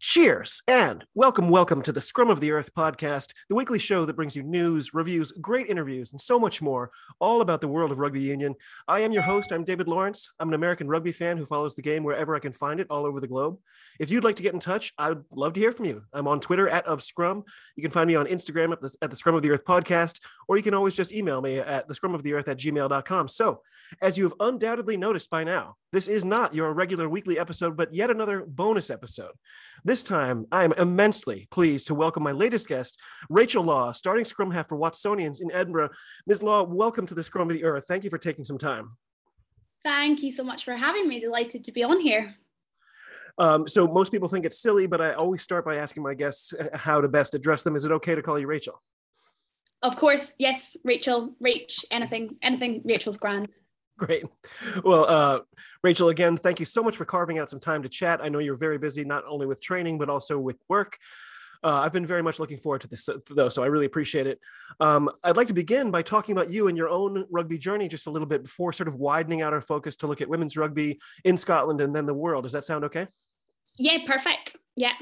Cheers, and welcome, welcome to the Scrum of the Earth podcast, the weekly show that brings you news, reviews, great interviews, and so much more, all about the world of rugby union. I am your host. I'm David Lawrence. I'm an American rugby fan who follows the game wherever I can find it all over the globe. If you'd like to get in touch, I would love to hear from you. I'm on Twitter at of Scrum. You can find me on Instagram at the, at the Scrum of the Earth podcast, or you can always just email me at the Scrum of the Earth at gmail.com. So, as you have undoubtedly noticed by now, this is not your regular weekly episode, but yet another bonus episode. This time, I am immensely pleased to welcome my latest guest, Rachel Law, starting scrum half for Watsonians in Edinburgh. Ms. Law, welcome to the Scrum of the Earth. Thank you for taking some time. Thank you so much for having me. Delighted to be on here. Um, so most people think it's silly, but I always start by asking my guests uh, how to best address them. Is it okay to call you Rachel? Of course, yes, Rachel, Rach, anything, anything, Rachel's grand. Great. Well, uh, Rachel, again, thank you so much for carving out some time to chat. I know you're very busy, not only with training, but also with work. Uh, I've been very much looking forward to this, though, so I really appreciate it. Um, I'd like to begin by talking about you and your own rugby journey just a little bit before sort of widening out our focus to look at women's rugby in Scotland and then the world. Does that sound okay? Yeah, perfect. Yeah.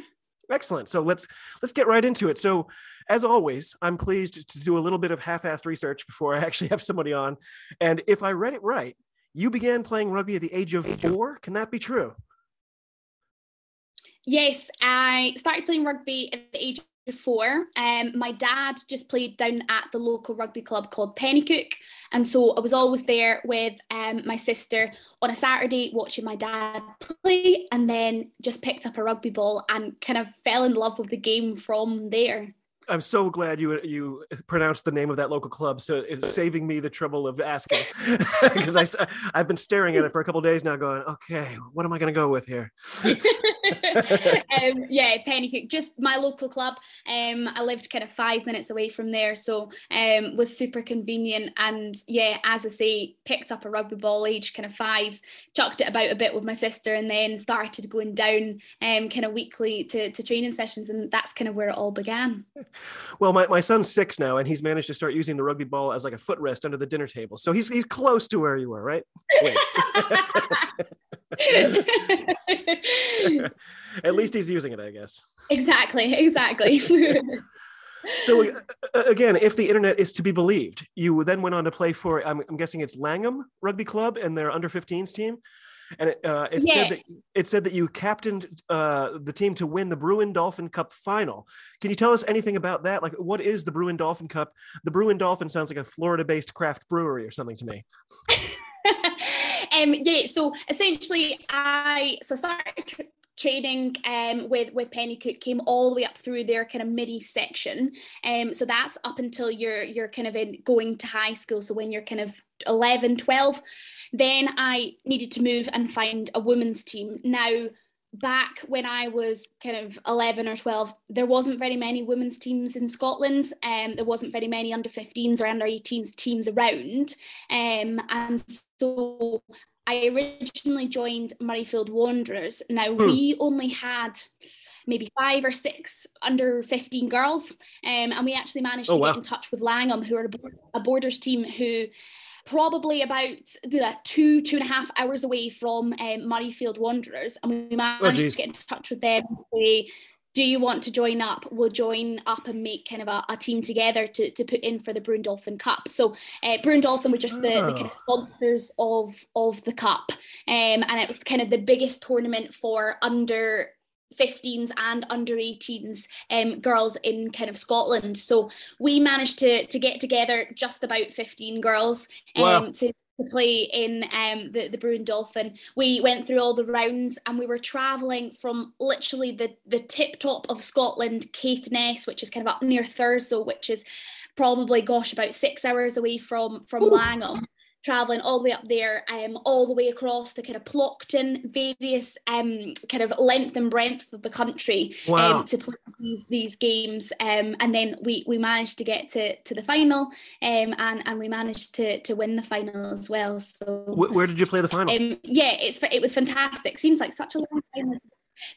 Excellent. So let's let's get right into it. So, as always, I'm pleased to do a little bit of half-assed research before I actually have somebody on. And if I read it right, you began playing rugby at the age of four. Can that be true? Yes, I started playing rugby at the age of four. Um, my dad just played down at the local rugby club called Penicuik. And so I was always there with um, my sister on a Saturday watching my dad play and then just picked up a rugby ball and kind of fell in love with the game from there. I'm so glad you you pronounced the name of that local club, so it's saving me the trouble of asking because I I've been staring at it for a couple days now, going, okay, what am I going to go with here? um, yeah, Penicuik, just my local club. Um, I lived kind of five minutes away from there, so um, was super convenient. And yeah, as I say, picked up a rugby ball age kind of five, chucked it about a bit with my sister, and then started going down um, kind of weekly to, to training sessions, and that's kind of where it all began. Well, my, my son's six now, and he's managed to start using the rugby ball as like a footrest under the dinner table. So he's he's close to where you were, right? At least he's using it, I guess. Exactly, exactly. so uh, uh, again, if the internet is to be believed, you then went on to play for I'm, I'm guessing it's Langholm Rugby Club and their under 15s team. And it, uh, it yeah. said that it said that you captained uh, the team to win the Brewin Dolphin Cup final. Can you tell us anything about that? Like, what is the Brewin Dolphin Cup? The Brewin Dolphin sounds like a Florida-based craft brewery or something to me. um, yeah, so essentially, I so started training um, with with Cook came all the way up through their kind of midi section. Um, so that's up until you're you're kind of in going to high school. So when you're kind of 11, 12, then I needed to move and find a women's team. Now back when I was kind of 11 or 12, there wasn't very many women's teams in Scotland. Um, there wasn't very many under 15s or under 18s teams around. Um, and so I originally joined Murrayfield Wanderers. Now hmm. we only had maybe five or six under 15 girls. Um, and we actually managed oh, to wow. get in touch with Langholm, who are a borders team who probably about two, two and a half hours away from um, Murrayfield Wanderers. And we oh, managed oh, to get in touch with them and say, do you want to join up? We'll join up and make kind of a, a team together to, to put in for the Brewin Dolphin Cup. So uh, Brewin Dolphin were just the, the kind of oh. sponsors of of the cup, um, and it was kind of the biggest tournament for under 15s and under 18s um, girls in kind of Scotland. So we managed to to get together just about 15 girls um, wow. to to play in um, the, the Brewin Dolphin. We went through all the rounds and we were travelling from literally the, the tip top of Scotland, Caithness, which is kind of up near Thurso, which is probably, gosh, about six hours away from, from Langholm traveling all the way up there, um, all the way across to kind of Plockton, various um, kind of length and breadth of the country um, Wow. um, to play these, these games. Um, and then we we managed to get to, to the final um, and, and we managed to, to win the final as well. So Wh- where did you play the final? um, yeah, it's it was fantastic. Seems like such a long time.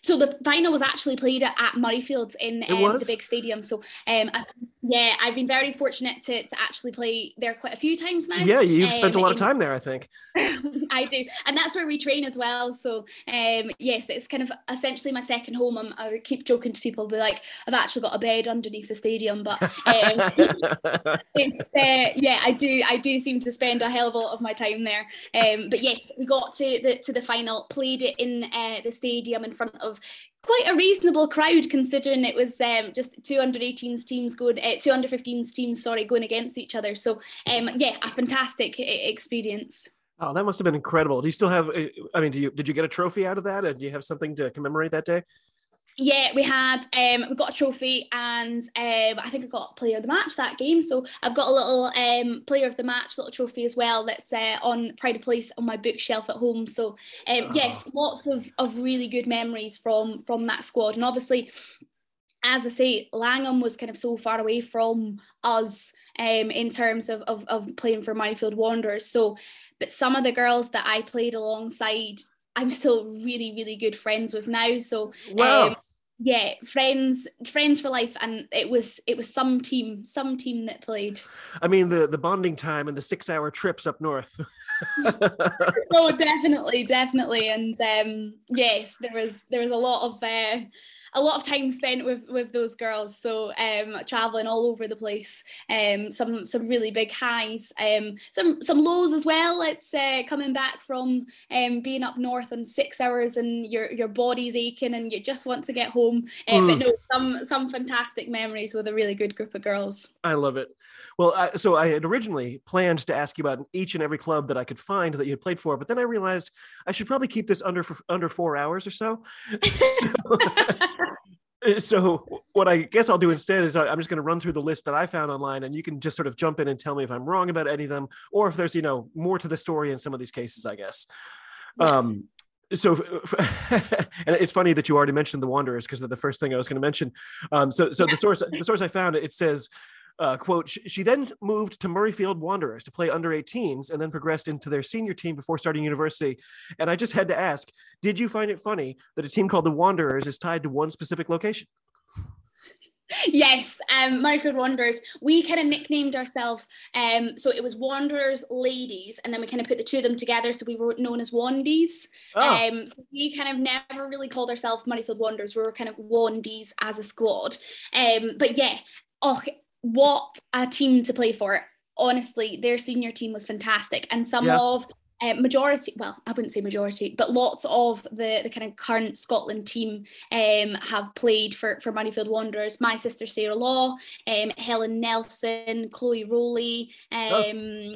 So the final was actually played at, at Murrayfield in um, the big stadium. So um, I, yeah, I've been very fortunate to, to actually play there quite a few times now. yeah, you've spent a um, lot of time there, I think. I do, and that's where we train as well. So um, yes, it's kind of essentially my second home. I'm, I keep joking to people, be like, I've actually got a bed underneath the stadium, but um, it's uh, yeah i do i do seem to spend a hell of a lot of my time there um but yes we got to the to the final played it in uh, the stadium in front of quite a reasonable crowd considering it was um just two under 18s teams going uh, two under 15s teams sorry going against each other so um yeah a fantastic experience oh, that must have been incredible. Do you still have? uh, I mean, do you did you get a trophy out of that? And do you have something to commemorate that day? Yeah, we had um we got a trophy and um I think I got player of the match that game. So I've got a little um player of the match little trophy as well that's uh, on pride of place on my bookshelf at home. So um yes, lots of of really good memories from from that squad. And obviously as I say, Langholm was kind of so far away from us um, in terms of, of, of playing for Murrayfield Wanderers. So, but some of the girls that I played alongside, I'm still really, really good friends with now. So, Wow. um, yeah, friends, friends for life, and it was it was some team, some team that played. I mean, the the bonding time and the six hour trips up north. oh definitely definitely. And um yes there was there was a lot of uh, a lot of time spent with with those girls. So um traveling all over the place. Um some some really big highs. Um some some lows as well. It's uh, coming back from um being up north on six hours and your your body's aching and you just want to get home. Um, but Mm. no some some fantastic memories with a really good group of girls. I love it. Well, I, so I had originally planned to ask you about each and every club that I could find that you had played for, but then I realized I should probably keep this under under four hours or so. so, so what I guess I'll do instead is I'm just going to run through the list that I found online, and you can just sort of jump in and tell me if I'm wrong about any of them, or if there's you know more to the story in some of these cases. I guess. Yeah. Um, so, and it's funny that you already mentioned the Wanderers because they're the first thing I was going to mention. Um, so, so the source, the source I found, it says, uh, "quote She, then moved to Murrayfield Wanderers to play under 18s, and then progressed into their senior team before starting university." And I just had to ask, did you find it funny that a team called the Wanderers is tied to one specific location? yes, um, Murrayfield Wanderers. We kind of nicknamed ourselves. Um, so it was Wanderers Ladies, and then we kind of put the two of them together, so we were known as Wandies. Oh, Um, so we kind of never really called ourselves Murrayfield Wanderers. We were kind of Wandies as a squad. Um, but yeah, oh, what a team to play for. Honestly, their senior team was fantastic, and some Yeah. of uh, majority, well, I wouldn't say majority, but lots of the the kind of current Scotland team um, have played for for Murrayfield Wanderers. My sister Sarah Law, um, Helen Nelson, Chloe Rowley, um,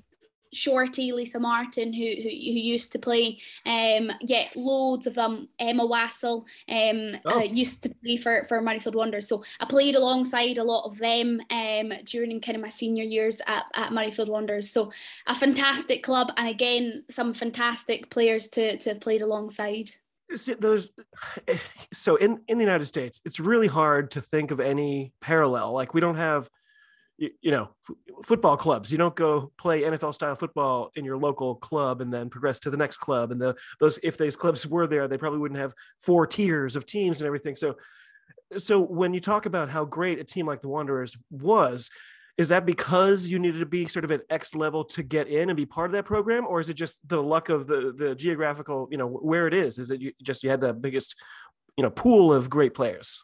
Shorty, Lisa Martin, who, who who used to play. Um, yeah, loads of them. Emma Wassell um, Oh. uh, used to play for for Murrayfield Wanderers. So I played alongside a lot of them um, during kind of my senior years at, at Murrayfield Wanderers. So a fantastic club, and again, some fantastic players to to have played alongside. See, those so in in the united states it's really hard to think of any parallel like we don't have you, you know f- football clubs you don't go play nfl style football in your local club and then progress to the next club and the those if those clubs were there they probably wouldn't have four tiers of teams and everything so so when you talk about how great a team like the wanderers was is that because you needed to be sort of at X level to get in and be part of that program, or is it just the luck of the the geographical, you know, where it is? Is it you, just you had the biggest, you know, pool of great players?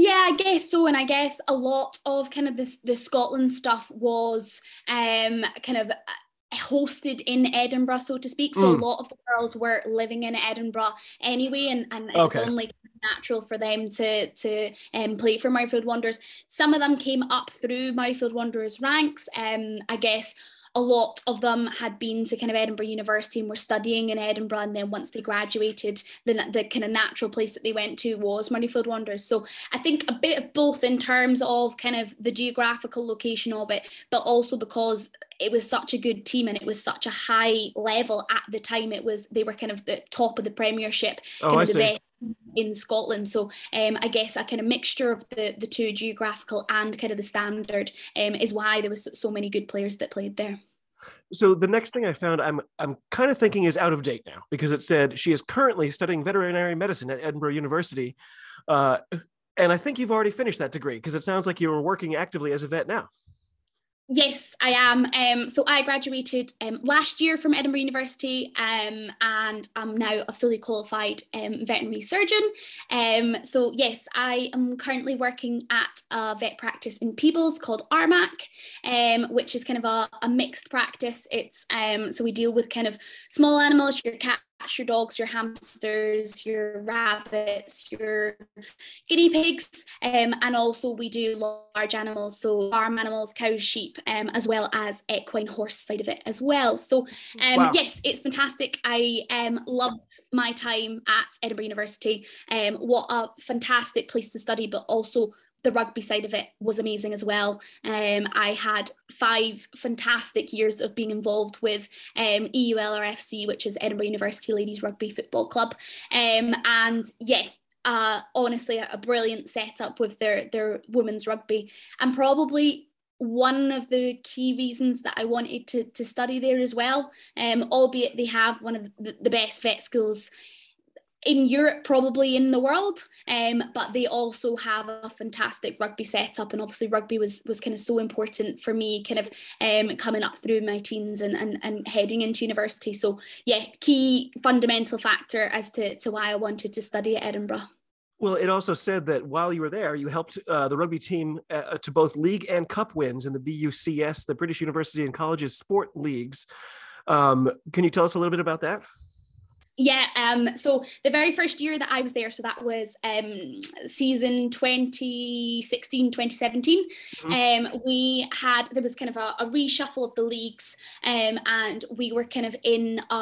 Yeah, I guess so, and I guess a lot of kind of the the Scotland stuff was um kind of uh, hosted in Edinburgh, so to speak. So Mm. a lot of the girls were living in Edinburgh anyway, and and it was only natural for them to to um, play for Murrayfield Wanderers. Some of them came up through Murrayfield Wanderers ranks. Um, I guess a lot of them had been to kind of Edinburgh University and were studying in Edinburgh. And then once they graduated, the, the kind of natural place that they went to was Murrayfield Wanderers. So I think a bit of both in terms of kind of the geographical location of it, but also because it was such a good team and it was such a high level at the time. It was they were kind of the top of the Premiership, Oh, kind I of the see. best in Scotland. So um, I guess a kind of mixture of the the two geographical and kind of the standard um, is why there was so, many good players that played there. So the next thing I found, I'm I'm kind of thinking is out of date now because it said she is currently studying veterinary medicine at Edinburgh University, uh, and I think you've already finished that degree because it sounds like you were working actively as a vet now. Yes, I am. Um, so I graduated um, last year from Edinburgh University, um, and I'm now a fully qualified um, veterinary surgeon. Um, so yes, I am currently working at a vet practice in Peebles called Armac, um, which is kind of a, a mixed practice. It's so we deal with kind of small animals, your cat your dogs, your hamsters, your rabbits, your guinea pigs, um, and also we do large animals, so farm animals, cows, sheep, um, as well as equine horse side of it as well. So um, Wow. yes, it's fantastic. I um, love my time at Edinburgh University. Um, what a fantastic place to study, but also the rugby side of it was amazing as well. Um, I had five fantastic years of being involved with um, EULRFC, which is Edinburgh University Ladies Rugby Football Club. Um, and yeah, uh, honestly, a brilliant setup with their, their women's rugby. And probably one of the key reasons that I wanted to, to study there as well, um, albeit they have one of the, the best vet schools in Europe, probably in the world, um, but they also have a fantastic rugby setup, and obviously rugby was was kind of so important for me, kind of um, coming up through my teens and, and and heading into university. So yeah, key fundamental factor as to to why I wanted to study at Edinburgh. Well, it also said that while you were there, you helped uh, the rugby team uh, to both league and cup wins in the BUCS, the British University and Colleges Sport Leagues. Um, can you tell us a little bit about that? Yeah, um, so the very first year that I was there, so that was um, season 2016, 2017, um, we had, there was kind of a, a reshuffle of the leagues um, and we were kind of in a,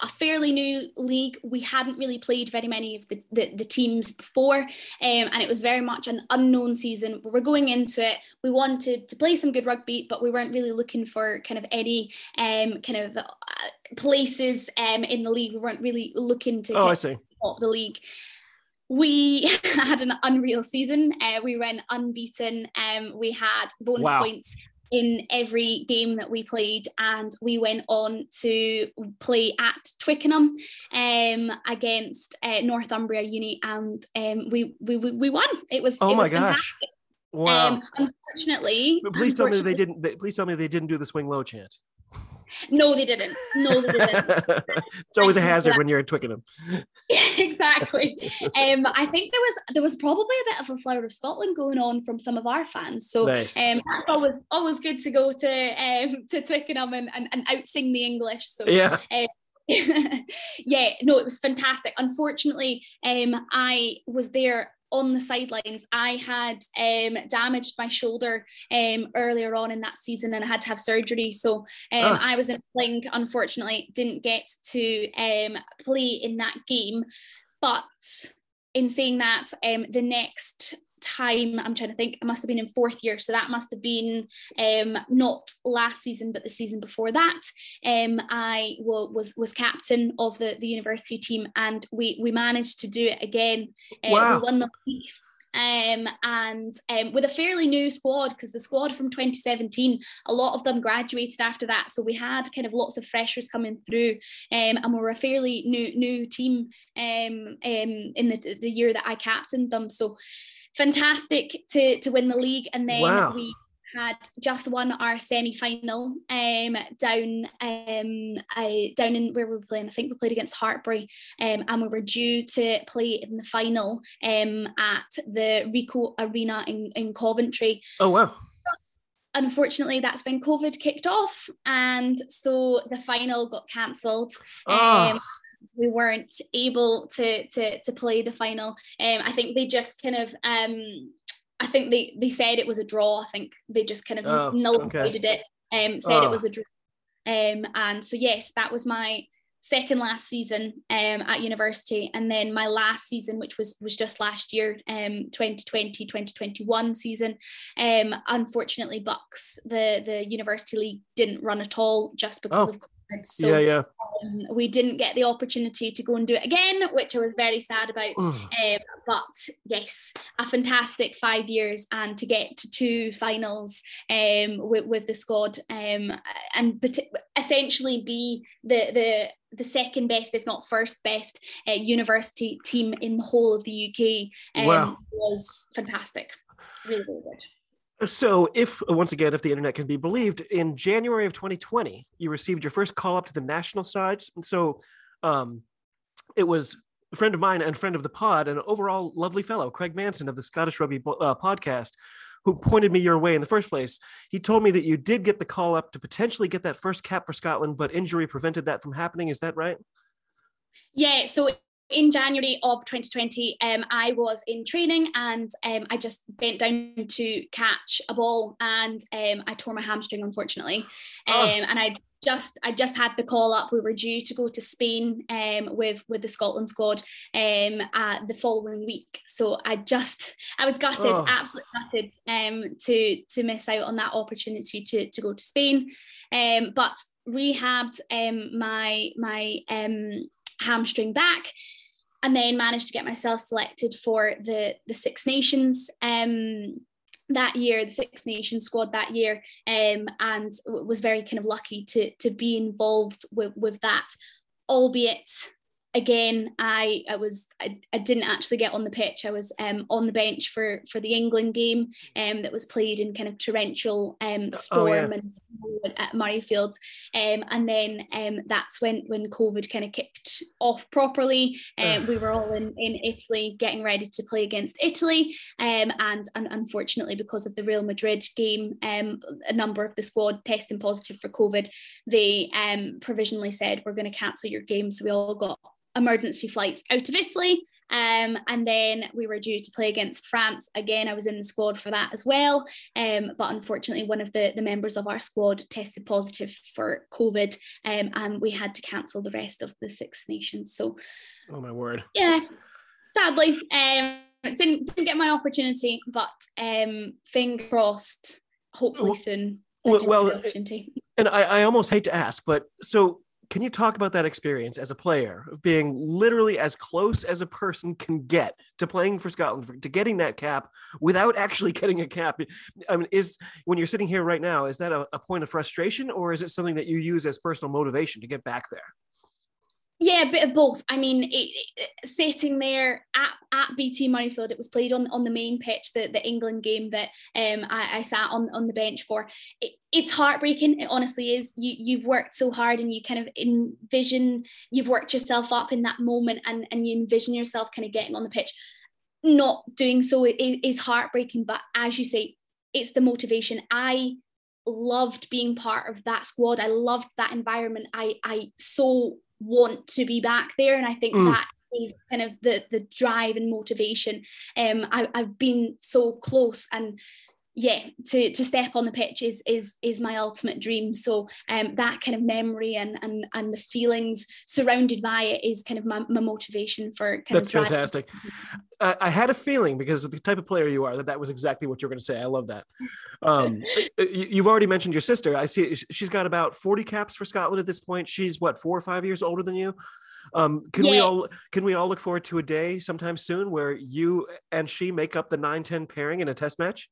a fairly new league. We hadn't really played very many of the, the, the teams before um, and it was very much an unknown season. We were going into it, we wanted to play some good rugby, but we weren't really looking for kind of any um, kind of uh, places um, in the league. We weren't really looking to Oh, I see. top the league. We had an unreal season. Uh, we went unbeaten. Um, we had bonus Wow. points in every game that we played, and we went on to play at Twickenham um, against uh, Northumbria Uni, and um, we, we we won. It was Oh it my was fantastic. gosh! Wow. Um, unfortunately, But please tell me they didn't. They, please tell me they didn't do the swing low chant. No, they didn't. No, they didn't. it's always a Thank you for hazard when you're at Twickenham. exactly. Um, I think there was there was probably a bit of a flower of Scotland going on from some of our fans. So Nice. um, always always good to go to um, to Twickenham and, and, and outsing the English. So Yeah. yeah, no, it was fantastic. Unfortunately, um, I was there on the sidelines. I had um, damaged my shoulder um, earlier on in that season and I had to have surgery. So um, Ah. I was in a sling, unfortunately, didn't get to um, play in that game. But in saying that, um, the next time I'm trying to think, I must have been in fourth year. So that must have been um, not last season, but the season before that. Um, I was was captain of the, the university team, and we we managed to do it again. Uh, Wow. We won the league. Um, and um, with a fairly new squad, because the squad from 2017, a lot of them graduated after that. So we had kind of lots of freshers coming through, um, and we were a fairly new new team um, um, in the, the year that I captained them. So fantastic to to win the league, and then Wow. we had just won our semi-final um down um I, down in where we were playing. I think we played against Hartpury um and we were due to play in the final um at the Ricoh Arena in, in Coventry. Oh wow. unfortunately that's when COVID kicked off. And so the final got cancelled. Oh, um, we weren't able to to to play the final. Um, I think they just kind of um, I think they they said it was a draw. I think they just kind of oh, nullified okay. it. Um, said oh. it was a draw. Um, and so yes, that was my second last season um, at university and then my last season which was was just last year um 2020 2021 season um unfortunately BUCS the the university league didn't run at all just because oh. of so yeah, yeah. Um, we didn't get the opportunity to go and do it again, which I was very sad about. um, but yes, a fantastic five years and to get to two finals um, with, with the squad um, and essentially be the the the second best, if not first best, uh, university team in the whole of the UK um, wow. was fantastic. Really, really good. So, if once again, if the internet can be believed, in January of 2020, you received your first call up to the national sides. And so, um, it was a friend of mine and friend of the pod, and overall lovely fellow, Craig Manson of the Scottish Rugby uh, podcast, who pointed me your way in the first place. He told me that you did get the call up to potentially get that first cap for Scotland, but injury prevented that from happening. Is that right? Yeah. So in January of 2020, um, I was in training and um, I just bent down to catch a ball and um, I tore my hamstring, unfortunately. Oh. And I just I just had the call up. We were due to go to Spain um, with with the Scotland squad um, uh, the following week. So I just I was gutted, oh. absolutely gutted um, to to miss out on that opportunity to to go to Spain. Um, but rehabbed um, my my um, hamstring back and then managed to get myself selected for the the Six Nations um, that year, the Six Nations squad that year, um, and was very kind of lucky to to be involved with with that, albeit again, I I was I, I didn't actually get on the pitch. I was um, on the bench for for the England game um, that was played in kind of torrential um, storm oh, yeah. and at Murrayfield, um, and then um, that's when when COVID kind of kicked off properly. Um, we were all in in Italy getting ready to play against Italy, um, and, and unfortunately because of the Real Madrid game, um, a number of the squad testing positive for COVID, they um, provisionally said we're going to cancel your game. So we all got emergency flights out of Italy. Um, and then we were due to play against France. Again, I was in the squad for that as well. Um, but unfortunately, one of the, the members of our squad tested positive for COVID um, and we had to cancel the rest of the Six Nations. So, oh my word. Yeah, sadly, um, didn't, didn't get my opportunity, but um, finger crossed, hopefully soon. Well, well and I, I almost hate to ask, but so can you talk about that experience as a player of being literally as close as a person can get to playing for Scotland to getting that cap without actually getting a cap? I mean, is when you're sitting here right now, is that a, a point of frustration or is it something that you use as personal motivation to get back there? Yeah, a bit of both. I mean, it, it, sitting there at, at BT Murrayfield, it was played on on the main pitch, the, the England game that um I, I sat on on the bench for. It, it's heartbreaking. It honestly is. You you've worked so hard, and you kind of envision you've worked yourself up in that moment, and and you envision yourself kind of getting on the pitch. Not doing so is heartbreaking, but as you say, it's the motivation. I loved being part of that squad. I loved that environment. I I so want to be back there and i think mm. that is kind of the the drive and motivation um I, i've been so close and yeah to to step on the pitch is is is my ultimate dream. So um that kind of memory and and and the feelings surrounded by it is kind of my, my motivation for kind of that's fantastic. I, I, had a feeling because of the type of player you are that that was exactly what you're going to say. I love that. Um you've already mentioned your sister. I see she's got about 40 caps for scotland at this point. She's what four or five years older than you? Um, can yes. we all can we all look forward to a day sometime soon where you and she make up the 9-10 pairing in a test match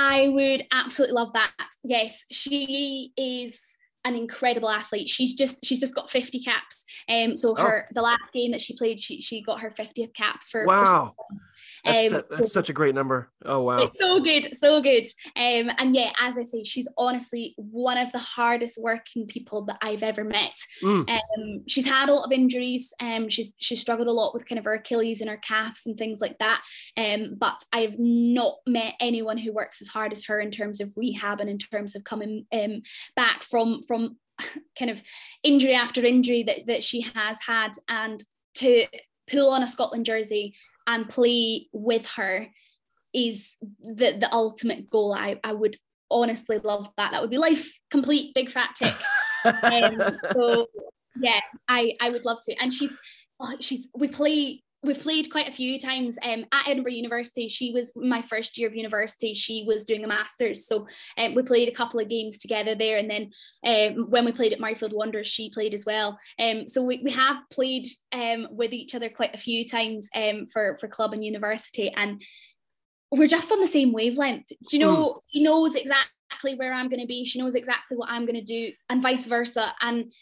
I would absolutely love that. Yes, she is an incredible athlete. She's just she's just got 50 caps. Um so oh. her the last game that she played, she she got her 50th cap for wow. For that's, um, that's such a great number. Oh wow. It's so good, so good. Um, and yeah, as I say, she's honestly one of the hardest working people that I've ever met. Mm. Um, she's had a lot of injuries. Um, she's she's struggled a lot with kind of her Achilles and her calves and things like that. Um, but I've not met anyone who works as hard as her in terms of rehab and in terms of coming um back from from kind of injury after injury that, that she has had and to pull on a Scotland jersey and play with her is the the ultimate goal. I, I would honestly love that. That would be life complete, big fat tick. um, so yeah, I I would love to. And she's oh, she's we play we've played quite a few times um, at Edinburgh University. She was my first year of university. She was doing a master's, so um, we played a couple of games together there. And then um, when we played at Murrayfield Wanderers, she played as well. Um, so we, we have played um, with each other quite a few times um, for for club and university, and we're just on the same wavelength. Do you know? Mm. She knows exactly where I'm going to be. She knows exactly what I'm going to do, and vice versa. And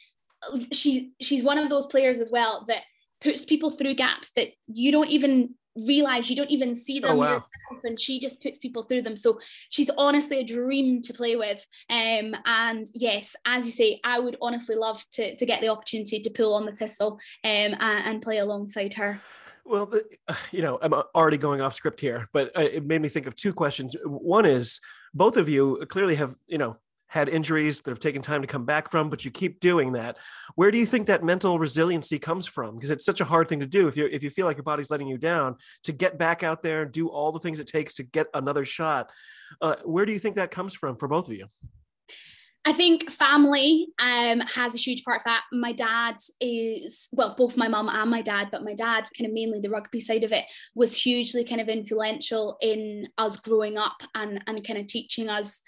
she she's one of those players as well that puts people through gaps that you don't even realize you don't even see them oh, wow. yourself and she just puts people through them so she's honestly a dream to play with um and yes as you say i would honestly love to to get the opportunity to pull on the thistle um and, and play alongside her well, the, you know, I'm already going off script here, but uh, it made me think of two questions. One is both of you clearly have, you know, had injuries that have taken time to come back from, but you keep doing that. Where do you think that mental resiliency comes from? Because it's such a hard thing to do if you if you feel like your body's letting you down to get back out there and do all the things it takes to get another shot. Uh, where do you think that comes from for both of you? I think family um, has a huge part of that. My dad is, well, both my mum and my dad, but my dad, kind of mainly the rugby side of it, was hugely kind of influential in us growing up and, and kind of teaching us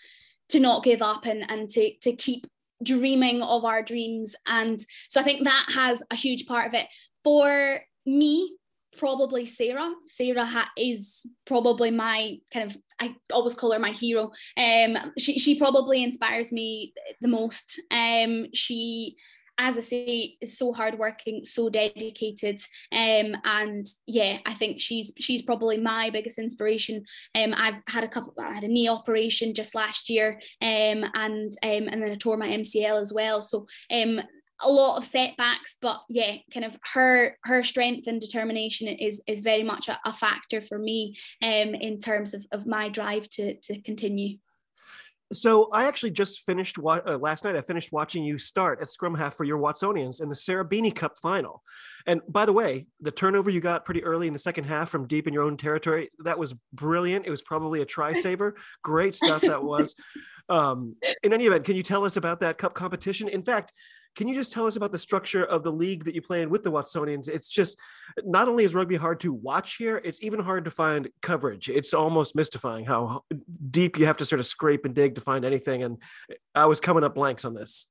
to not give up and and to to keep dreaming of our dreams. And so i think that has a huge part of it. For me probably sarah. Sarah ha- is probably my kind of i always call her my hero. Um she, she probably inspires me the most. Um she as I say, is so hardworking, so dedicated, um, and yeah, I think she's she's probably my biggest inspiration. Um, I've had a couple, I had a knee operation just last year, um, and um, and then I tore my MCL as well. So um, a lot of setbacks, but yeah, kind of her her strength and determination is is very much a, a factor for me, um, in terms of of my drive to to continue. So I actually just finished wa- uh, last night. I finished watching you start at scrum half for your Watsonians in the Sarah Beeney Cup final. And by the way, the turnover you got pretty early in the second half from deep in your own territory that was brilliant. It was probably a try saver. Great stuff that was. Um, in any event, can you tell us about that cup competition? In fact, can you just tell us about the structure of the league that you play in with the Watsonians? It's just not only is rugby hard to watch here, it's even hard to find coverage. It's almost mystifying how deep you have to sort of scrape and dig to find anything. And I was coming up blanks on this.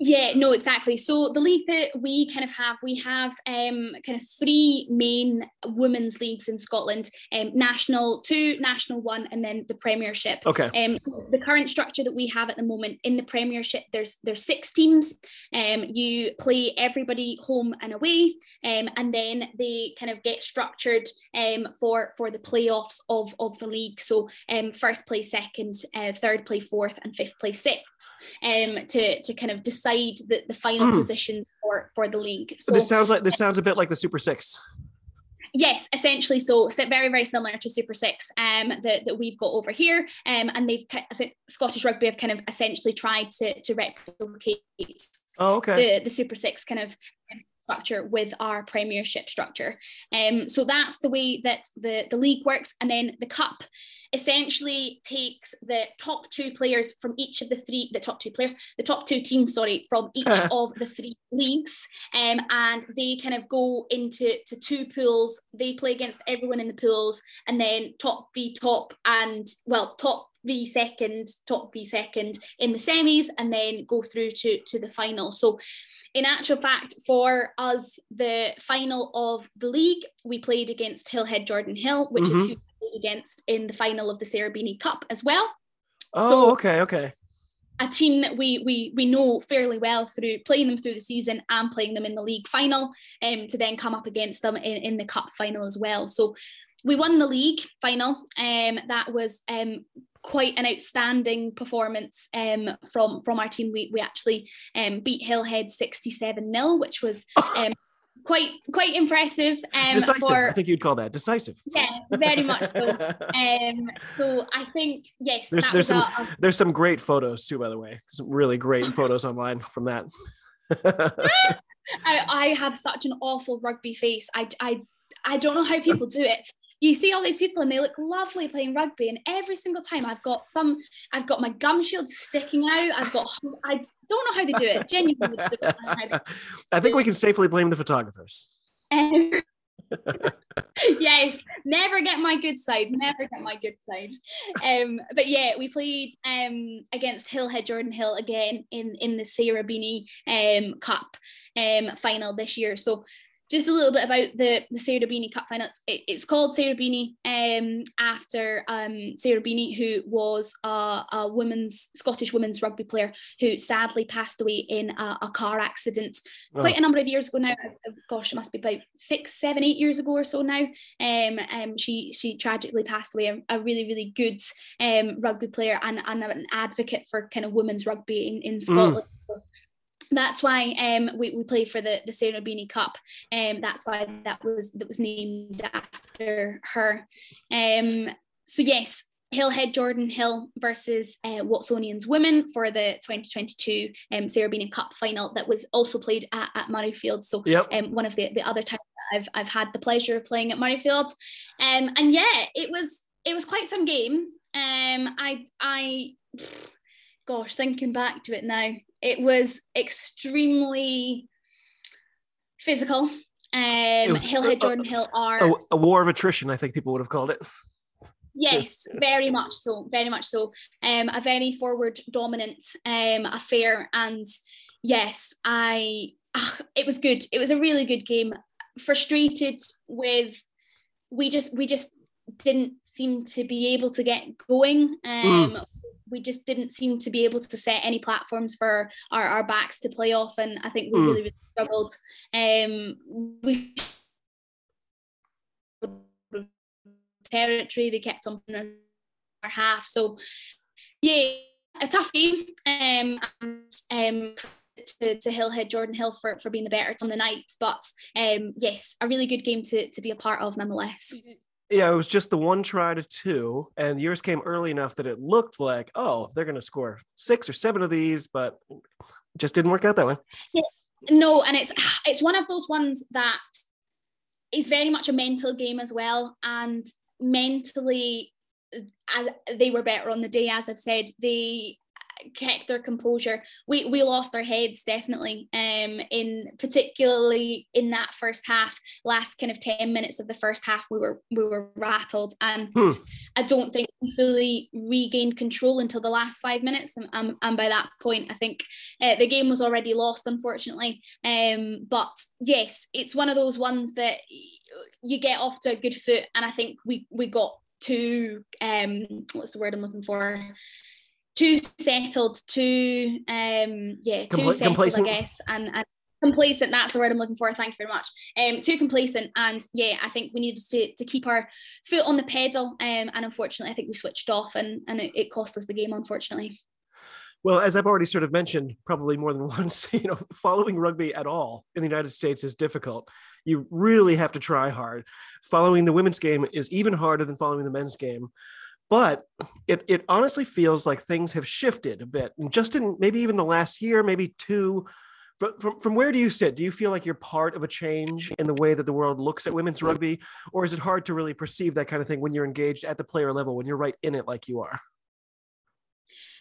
Yeah, no, exactly. So the league that we kind of have, we have um, kind of three main women's leagues in Scotland: um, national two, national one, and then the Premiership. Okay. Um, the current structure that we have at the moment in the Premiership, there's there's six teams. Um, you play everybody home and away, um, and then they kind of get structured um for for the playoffs of of the league. So um, first play second, uh, third play fourth, and fifth play sixth. Um, to to kind of decide decide the, the final mm. position for, for the league. So this sounds like this sounds a bit like the Super Six. Yes, essentially. So, so very, very similar to Super Six um, that, that we've got over here. Um, and they've, I think Scottish Rugby have kind of essentially tried to, to replicate oh, okay. the, the Super Six kind of structure with our Premiership structure. Um, so that's the way that the, the league works. And then the Cup essentially takes the top two players from each of the three, the top two players, the top two teams, sorry, from each of the three leagues. Um, and they kind of go into to two pools. They play against everyone in the pools and then top v top and well, top v second, top v second in the semis, and then go through to, to the final. So in actual fact, for us, the final of the league, we played against Hillhead Jordanhill, which mm-hmm. is who we played against in the final of the Sarah Beeney Cup as well. Oh, so, okay, okay. A team that we we we know fairly well through playing them through the season and playing them in the league final, um, to then come up against them in, in the cup final as well. So we won the league final. Um, that was um quite an outstanding performance um, from from our team. We, we actually um, beat Hillhead 67 0, which was um, quite quite impressive. Um, decisive. For, I think you'd call that decisive. Yeah, very much so. um, so I think yes, there's there's some a, a, there's some great photos too, by the way. Some really great photos online from that. I, I have such an awful rugby face. I, I I don't know how people do it you see all these people and they look lovely playing rugby and every single time i've got some i've got my gum shield sticking out i've got i don't know how they do it genuinely i think we can safely blame the photographers. Um, yes never get my good side never get my good side. Um but yeah we played um against hillhead jordanhill again in in the sarah beeney um cup um final this year. So just a little bit about the the Sarah Beeney Cup final. It, it's called Sarah Beeney um, after um, Sarah Beeney, who was a, a, women's Scottish women's rugby player who sadly passed away in a, a car accident oh. quite a number of years ago now. Gosh, it must be about six, seven, eight years ago or so now. Um, um she she tragically passed away. A, a really really good um rugby player and, and an advocate for kind of women's rugby in, in mm. Scotland. Mm that's why um, we, we play for the the Sarah Beeney Cup. Um, that's why that was that was named after her. Um, so yes, Hillhead Jordanhill versus uh, Watsonians women for the 2022 um, Sarah Beeney Cup final that was also played at, at Murrayfield. So yep. um, one of the, the other times I've, I've had the pleasure of playing at Murrayfield. Um, and yeah, it was it was quite some game. Um, I I gosh, thinking back to it now, it was extremely physical. Um, was, Hillhead Jordanhill are a, a, war of attrition. I think people would have called it. Yes, very much so. Very much so. Um, a very forward dominant um affair, and yes, I. Uh, it was good. It was a really good game. Frustrated with, we just we just didn't seem to be able to get going. Um, mm we just didn't seem to be able to set any platforms for our, our backs to play off and I think we mm. really, really struggled. Um, we territory they kept on our half so yeah a tough game um and um to, to Hillhead Jordanhill for, for being the better on the night but um yes a really good game to, to be a part of nonetheless yeah, it was just the one try to two, and yours came early enough that it looked like, oh, they're going to score six or seven of these, but just didn't work out that way. No, and it's it's one of those ones that is very much a mental game as well, and mentally, as they were better on the day, as I've said, they kept their composure. We we lost our heads definitely. Um, in particularly in that first half, last kind of ten minutes of the first half, we were we were rattled, and hmm. I don't think we fully regained control until the last five minutes. And, um, and by that point, I think uh, the game was already lost, unfortunately. Um, but yes, it's one of those ones that you get off to a good foot, and I think we we got to um what's the word I'm looking for too settled, too um yeah, too Compl- settled, complacent. I guess, and, and complacent. That's the word I'm looking for. Thank you very much. Um, too complacent, and yeah, I think we needed to to keep our foot on the pedal. Um, and unfortunately, I think we switched off, and and it, it cost us the game, unfortunately. Well, as I've already sort of mentioned, probably more than once, you know, following rugby at all in the United States is difficult. You really have to try hard. Following the women's game is even harder than following the men's game but it it honestly feels like things have shifted a bit and just in maybe even the last year maybe two. But from, from where do you sit? Do you feel like you're part of a change in the way that the world looks at women's rugby or is it hard to really perceive that kind of thing when you're engaged at the player level when you're right in it like you are?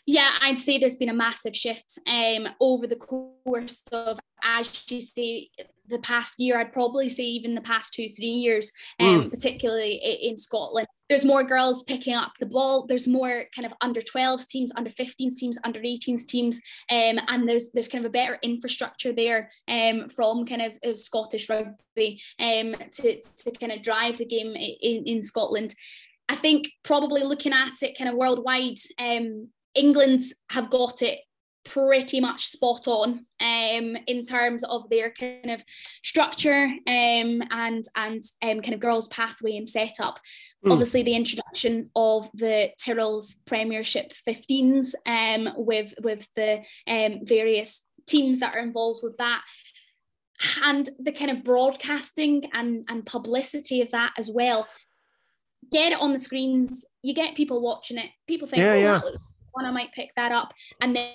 Yeah, I'd say there's been a massive shift um, over the course of, as you say, the past year. I'd probably say even the past two, three years, um, mm. particularly in Scotland. There's more girls picking up the ball. There's more kind of under 12s teams, under 15s teams, under 18s teams, um, and there's there's kind of a better infrastructure there um, from kind of, of Scottish rugby um, to, to kind of drive the game in, in Scotland. I think probably looking at it kind of worldwide, um, England's have got it pretty much spot on um, in terms of their kind of structure um, and and um, kind of girls pathway and setup. Mm. Obviously, the introduction of the Tyrrell's Premiership 15s um, with with the um, various teams that are involved with that and the kind of broadcasting and and publicity of that as well get it on the screens you get people watching it people think Yeah, oh, yeah. that looks fun, i might pick that up and then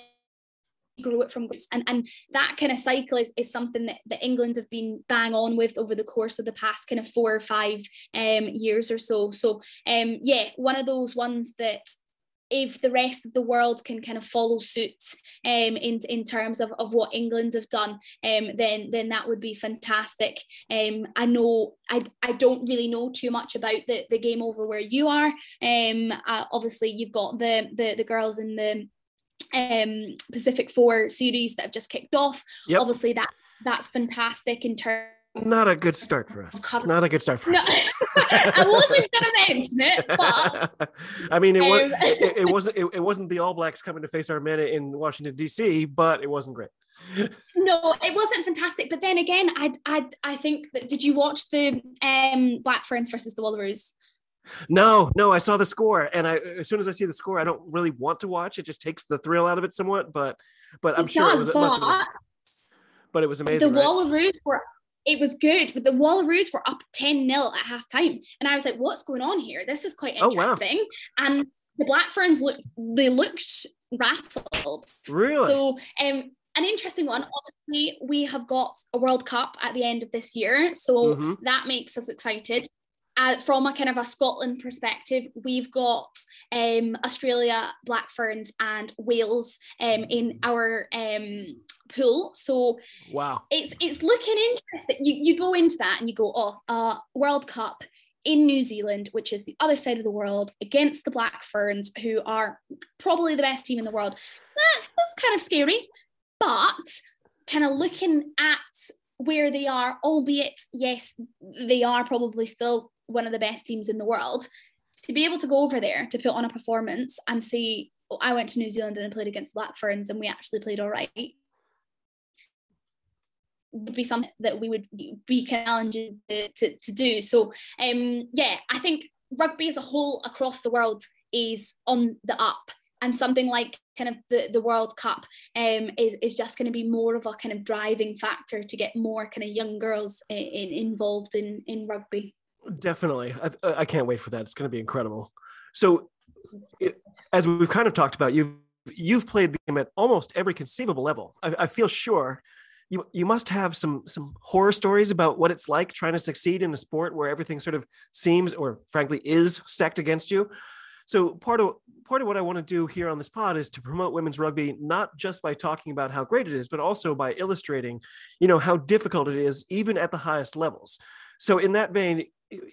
grow it from groups and and that kind of cycle is, is something that, that england have been bang on with over the course of the past kind of four or five um years or so so um yeah one of those ones that if the rest of the world can kind of follow suit um, in in terms of, of what England have done, um, then then that would be fantastic. Um, I know I, I don't really know too much about the, the game over where you are. Um, uh, obviously you've got the the the girls in the um Pacific Four series that have just kicked off. Yep. Obviously that that's fantastic in terms. Not a good start for us. Cover- Not a good start for No, us. I wasn't going to mention it, but I mean, it, was, Um, it, it wasn't. It, it wasn't the All Blacks coming to face our men in Washington D.C., but it wasn't great. No, it wasn't fantastic. But then again, I I I think that did you watch the um Black Ferns versus the Wallaroos? No, no, I saw the score, and I as soon as I see the score, I don't really want to watch. It just takes the thrill out of it somewhat. But, but I'm It sure does, it was. Been, but but it was the amazing. right? Wallaroos were it was good, but the Wallaroos were up 10 0 at half time. And I was like, what's going on here? This is quite Oh, wow. interesting. And the Black Ferns looked they looked rattled. Really? So um an interesting one. Obviously, we have got a World Cup at the end of this year. So Mhm. that makes us excited. Uh, from a kind of a Scotland perspective, we've got um, Australia, Black Ferns, and Wales um, in our um, pool. So Wow. it's it's looking interesting. You you go into that and you go, oh, uh, World Cup in New Zealand, which is the other side of the world, against the Black Ferns, who are probably the best team in the world. That's, that's kind of scary, but kind of looking at where they are, albeit yes, they are probably still one of the best teams in the world. To be able to go over there to put on a performance and say, oh, I went to New Zealand and I played against Black Ferns and we actually played all right would be something that we would be challenging to, to, to do. So um yeah, I think rugby as a whole across the world is on the up. And something like kind of the, the World Cup um, is, is just going to be more of a kind of driving factor to get more kind of young girls in, in, involved in, in rugby. Definitely. I, I can't wait for that. It's going to be incredible. So, as we've kind of talked about, you've you've played the game at almost every conceivable level. I, I feel sure you you must have some some horror stories about what it's like trying to succeed in a sport where everything sort of seems, or frankly, is stacked against you. So part of part of what I want to do here on this pod is to promote women's rugby, not just by talking about how great it is, but also by illustrating, you know, how difficult it is even at the highest levels. So in that vein,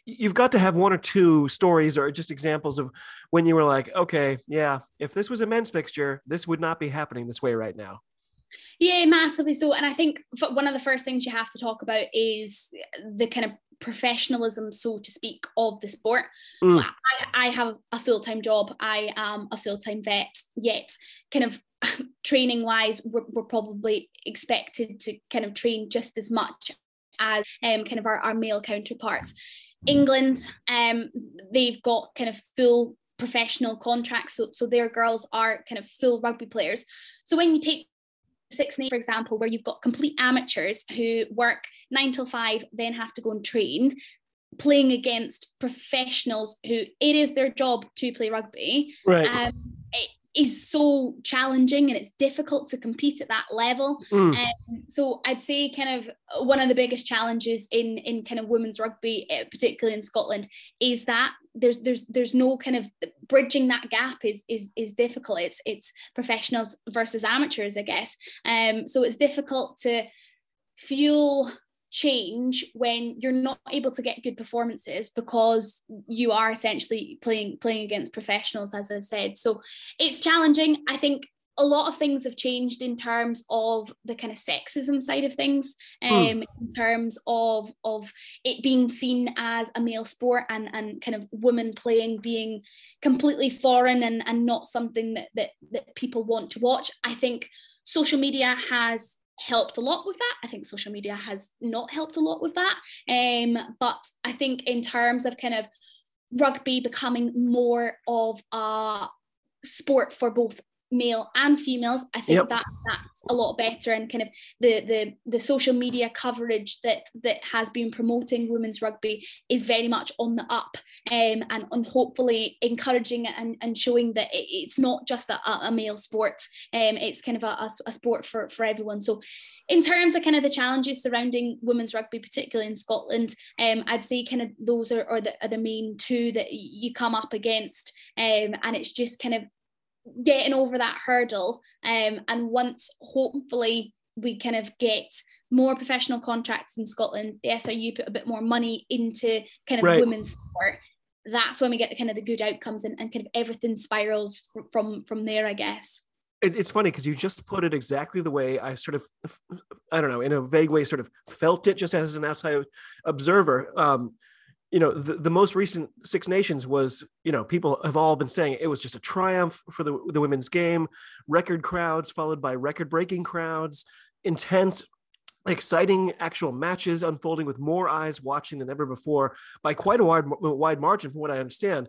you've got to have one or two stories or just examples of when you were like, okay, yeah, if this was a men's fixture, this would not be happening this way right now. Yeah, massively so. And I think one of the first things you have to talk about is the kind of professionalism, so to speak, of the sport. Mm. I, I have a full time job. I am a full time vet, yet, kind of training wise, we're, we're probably expected to kind of train just as much as um, kind of our, our male counterparts. England, um, they've got kind of full professional contracts, so, so their girls are kind of full rugby players. So when you take Six Nations, for example, where you've got complete amateurs who work nine till five, then have to go and train, playing against professionals who it is their job to play rugby, Right. um, it is so challenging and it's difficult to compete at that level. Mm. Um, so I'd say kind of one of the biggest challenges in in kind of women's rugby, eh, particularly in Scotland, is that there's there's there's no kind of bridging that gap is is is difficult. It's it's professionals versus amateurs, I guess. Um, so it's difficult to fuel change when you're not able to get good performances because you are essentially playing playing against professionals as I've said. So it's challenging. I think a lot of things have changed in terms of the kind of sexism side of things um in terms of of it being seen as a male sport and and kind of women playing being completely foreign and and not something that that, that people want to watch. I think social media has helped a lot with that. I think social media has not helped a lot with that. Um, but I think in terms of kind of rugby becoming more of a sport for both male and females. I think Yep. that that's a lot better and kind of the the the social media coverage that that has been promoting women's rugby is very much on the up um, and, and hopefully encouraging and, and showing that it, it's not just a, a male sport. Um, it's kind of a, a, a sport for, for everyone. So in terms of kind of the challenges surrounding women's rugby, particularly in Scotland, um, I'd say kind of those are, are, the, are the main two that you come up against. Um, and it's just kind of getting over that hurdle. Um, and once hopefully we kind of get more professional contracts in Scotland, the SRU put a bit more money into kind of Right. women's sport. That's when we get the kind of the good outcomes and, and kind of everything spirals fr- from from there, I guess. it, it's funny because you just put it exactly the way I sort of, I don't know, in a vague way, sort of felt it just as an outside observer. Um, you know, the, the most recent Six Nations was, you know, people have all been saying it was just a triumph for the, the women's game, record crowds followed by record breaking crowds, intense, exciting actual matches unfolding with more eyes watching than ever before by quite a wide, wide margin from what I understand.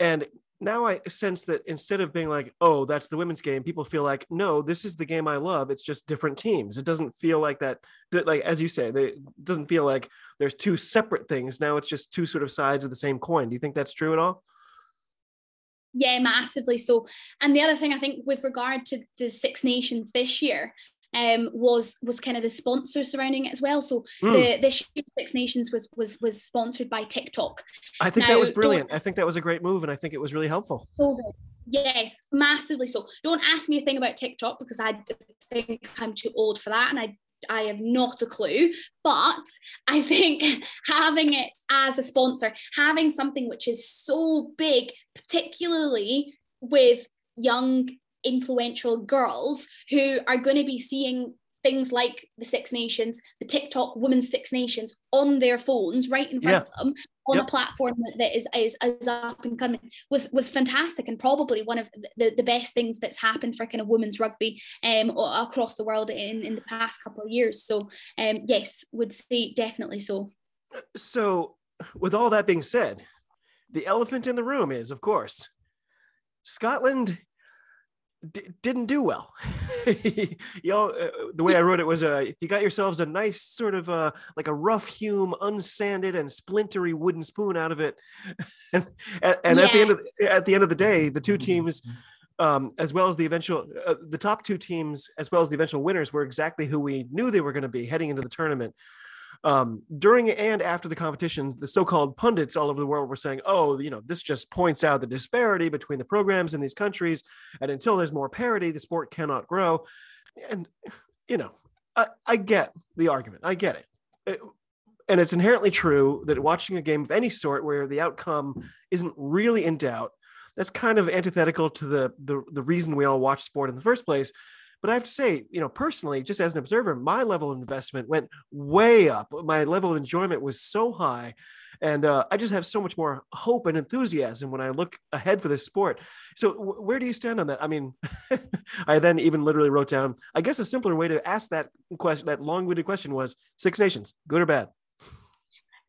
And now I sense that instead of being like, oh, that's the women's game, people feel like, no, this is the game I love. It's just different teams. It doesn't feel like that, like as you say, they, it doesn't feel like there's two separate things. Now it's just two sort of sides of the same coin. Do you think that's true at all? Yeah, massively so. And the other thing I think with regard to the Six Nations this year um was was kind of the sponsor surrounding it as well. So Mm. the this Six Nations was was was sponsored by TikTok. I think that was brilliant. I think that was a great move, and I think it was really helpful. Yes, massively so. Don't ask me a thing about TikTok because I think I'm too old for that and I I have not a clue, but I think having it as a sponsor, having something which is so big, particularly with young influential girls who are going to be seeing things like the Six Nations, the TikTok Women's Six Nations on their phones right in front Yeah. of them on Yep. a platform that, that is, is is up and coming was was fantastic and probably one of the, the best things that's happened for kind of women's rugby um across the world in in the past couple of years. So um yes, would say definitely so. So, with all that being said, the elephant in the room is, of course, Scotland d- didn't do well. you know, uh, the way I wrote it was, uh, you got yourselves a nice sort of uh, like a rough hewn, unsanded, and splintery wooden spoon out of it. and and, and at the end of the, at the end of the day, the two teams. Um, as well as the eventual, uh, the top two teams, as well as the eventual winners, were exactly who we knew they were going to be heading into the tournament um, during and after the competition, the so-called pundits all over the world were saying, "Oh, you know, this just points out the disparity between the programs in these countries, and until there's more parity, the sport cannot grow." And you know, I, I get the argument. I get it. It- and it's inherently true that watching a game of any sort where the outcome isn't really in doubt, that's kind of antithetical to the the, the reason we all watch sport in the first place. But I have to say, you know, personally, just as an observer, my level of investment went way up. My level of enjoyment was so high. And uh, I just have so much more hope and enthusiasm when I look ahead for this sport. So, w- where do you stand on that? I mean, I then even literally wrote down, I guess a simpler way to ask that question, that long winded question was Six Nations, good or bad?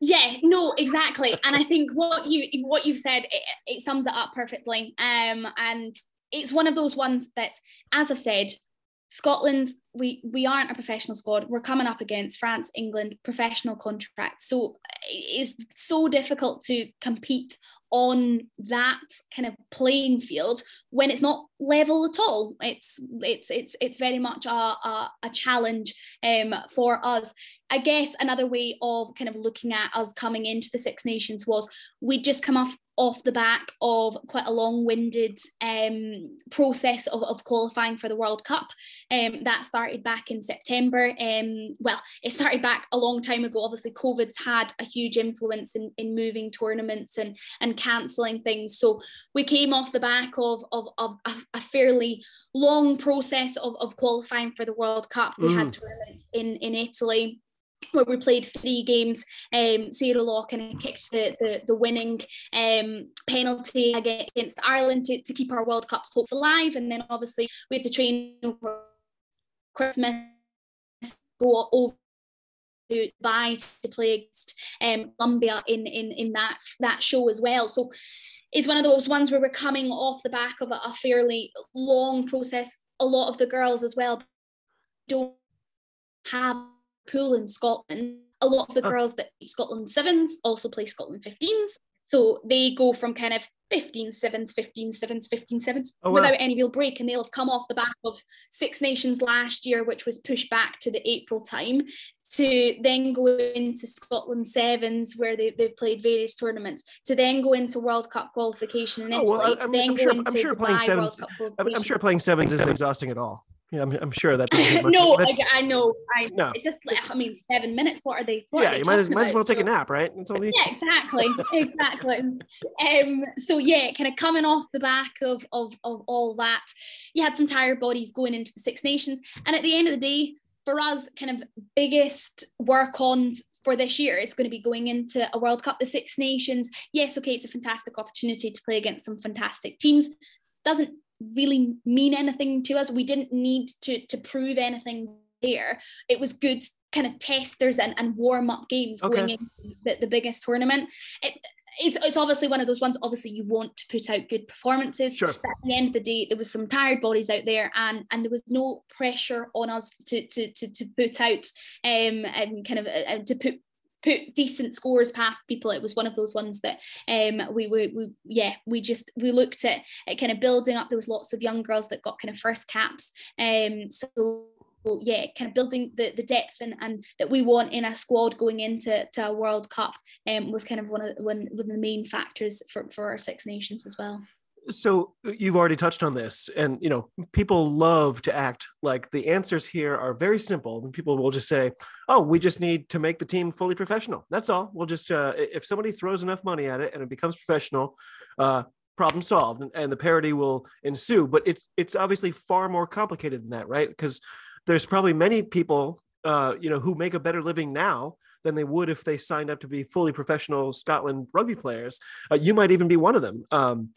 Yeah, no, exactly. and I think what you what you've said it, it sums it up perfectly. Um, and it's one of those ones that, as I've said, Scotland, we we aren't a professional squad. We're coming up against France, England, professional contracts. So it's so difficult to compete on that kind of playing field when it's not level at all. It's it's it's it's very much a, a, a challenge um, for us. I guess another way of kind of looking at us coming into the Six Nations was we'd just come off off the back of quite a long-winded um, process of, of qualifying for the World Cup. Um, that started back in September. Um, well, it started back a long time ago. Obviously, COVID's had a huge influence in, in moving tournaments and, and cancelling things. So we came off the back of, of, of a, fairly long process of, of qualifying for the World Cup. We had tournaments in, in Italy where we played three games. Um, Sarah of kicked the, the, the winning um, penalty against Ireland to, to keep our World Cup hopes alive. And then obviously we had to train over Christmas, go over to Dubai to play against um, Colombia in, in, in that, that show as well. So it's one of those ones where we're coming off the back of a, a fairly long process. A lot of the girls as well don't have pool in Scotland. A lot of the oh. girls that Scotland sevens also play Scotland 15s. So they go from kind of 15 sevens, 15 sevens, 15 sevens oh, without wow. any real break. And they'll have come off the back of Six Nations last year, which was pushed back to the April time, to then go into Scotland sevens where they, they've played various tournaments, to then go into World Cup qualification in Italy, oh, well, I, to then I'm go sure, into I'm sure playing sevens, I'm sure playing sevens isn't exhausting at all. Yeah, I'm, I'm sure that. no, I, I, know. I no. It just. I mean, seven minutes. What are they? What yeah, are they you might as, might as well take a nap, right? It's only. Yeah, exactly, exactly. um. So yeah, kind of coming off the back of of of all that, you had some tired bodies going into the Six Nations, and at the end of the day, for us, kind of biggest work ons for this year is going to be going into a World Cup, the Six Nations. Yes, okay, it's a fantastic opportunity to play against some fantastic teams. Doesn't really mean anything to us. We didn't need to to prove anything there. It was good kind of testers and, and warm up games okay. going into the, the biggest tournament. It, it's, it's obviously one of those ones. Obviously, you want to put out good performances. Sure. But at the end of the day, there was some tired bodies out there, and and there was no pressure on us to to to, to put out um and kind of uh, to put put decent scores past people. It was one of those ones that um we were, we yeah we just we looked at, at kind of building up. There was lots of young girls that got kind of first caps. Um so yeah, kind of building the, the depth and, and that we want in a squad going into to a World Cup um, was kind of one of one, one of the main factors for, for our Six Nations as well so uh, you've already touched on this and you know people love to act like the answers here are very simple. And people will just say oh we just need to make the team fully professional. That's all. We'll just uh, if somebody throws enough money at it and it becomes professional uh, problem solved and, and the parity will ensue. But it's it's obviously far more complicated than that right? Because there's probably many people uh, you know who make a better living now than they would if they signed up to be fully professional Scotland rugby players. Uh, you might even be one of them. Um,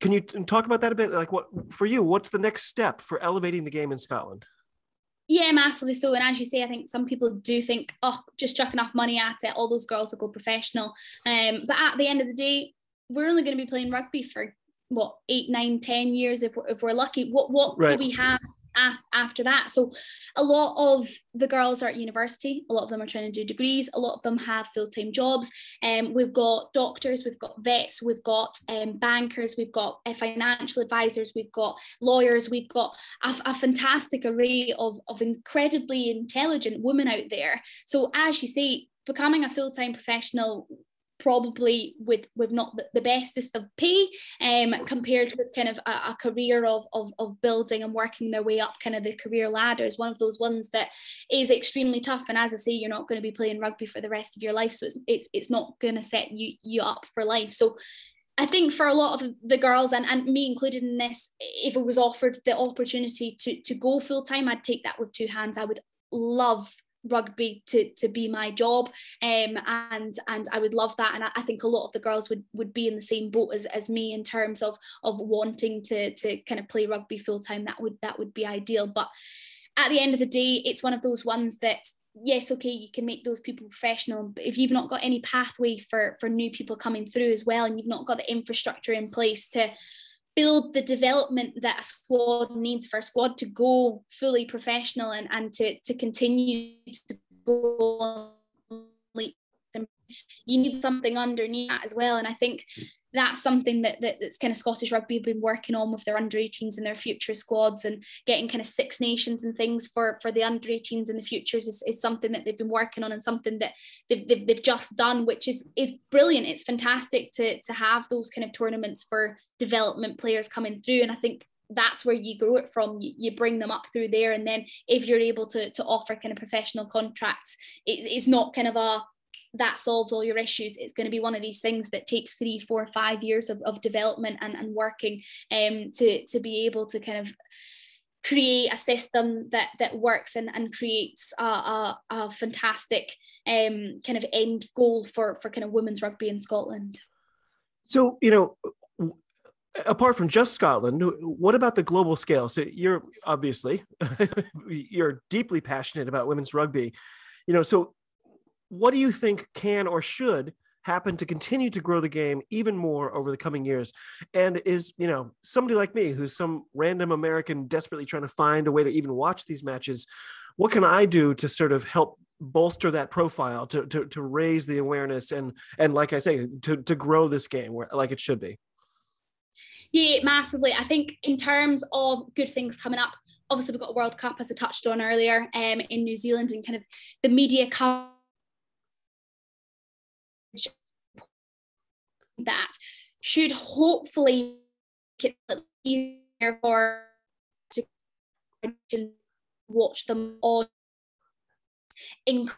can you talk about that a bit? Like, what for you? What's the next step for elevating the game in Scotland? Yeah, massively so. And as you say, I think some people do think, oh, just chuck enough money at it, all those girls will go professional. Um, but at the end of the day, we're only going to be playing rugby for what eight, nine, ten years if we're, if we're lucky. What what right. do we have af- after that. So a lot of the girls are at university. A lot of them are trying to do degrees. A lot of them have full-time jobs. And um, we've got doctors, we've got vets, we've got um, bankers, we've got uh, financial advisors, we've got lawyers, we've got a, a fantastic array of, of incredibly intelligent women out there. So as you say, becoming a full-time professional probably with with not the, bestest of pay um compared with kind of a, a, career of, of of building and working their way up kind of the career ladder is one of those ones that is extremely tough. And as i say you're not going to be playing rugby for the rest of your life. So it's it's, it's not going to set you you up for life. So I think for a lot of the girls and, and me included in this, if it was offered the opportunity to to go full time, I'd take that with two hands. I would love rugby to to be my job um and and I would love that. And I, I, think a lot of the girls would would be in the same boat as, as me in terms of of wanting to to kind of play rugby full time. That would that would be ideal. But at the end of the day it's one of those ones that yes okay you can make those people professional but if you've not got any pathway for for new people coming through as well and you've not got the infrastructure in place to build the development that a squad needs for a squad to go fully professional and, and to, to continue to go you need something underneath that as well. And i think that's something that, that that's kind of Scottish rugby have been working on with their under 18s and their future squads and getting kind of six nations and things for for the under 18s in the futures is, is something that they've been working on and something that they've, they've, they've just done which is is brilliant. It's fantastic to to have those kind of tournaments for development players coming through. And I think that's where you grow it from. You, bring them up through there. And then if you're able to to offer kind of professional contracts it, it's not kind of a that solves all your issues. It's going to be one of these things that takes three, four, five years of, of development and, and working um, to, to be able to kind of create a system that that works and, and creates a, a, a fantastic um, kind of end goal for, for kind of women's rugby in Scotland. So, you know, apart from just Scotland, what about the global scale? So you're obviously you're deeply passionate about women's rugby. You know, so what do you think can or should happen to continue to grow the game even more over the coming years? And is, you know, somebody like me who's some random American desperately trying to find a way to even watch these matches, what can I do to sort of help bolster that profile to, to, to raise the awareness and and like I say to, to grow this game where like it should be yeah massively I think in terms of good things coming up obviously we've got a World Cup as I touched on earlier um, in New Zealand and kind of the media coverage that should hopefully make it easier for to watch them all in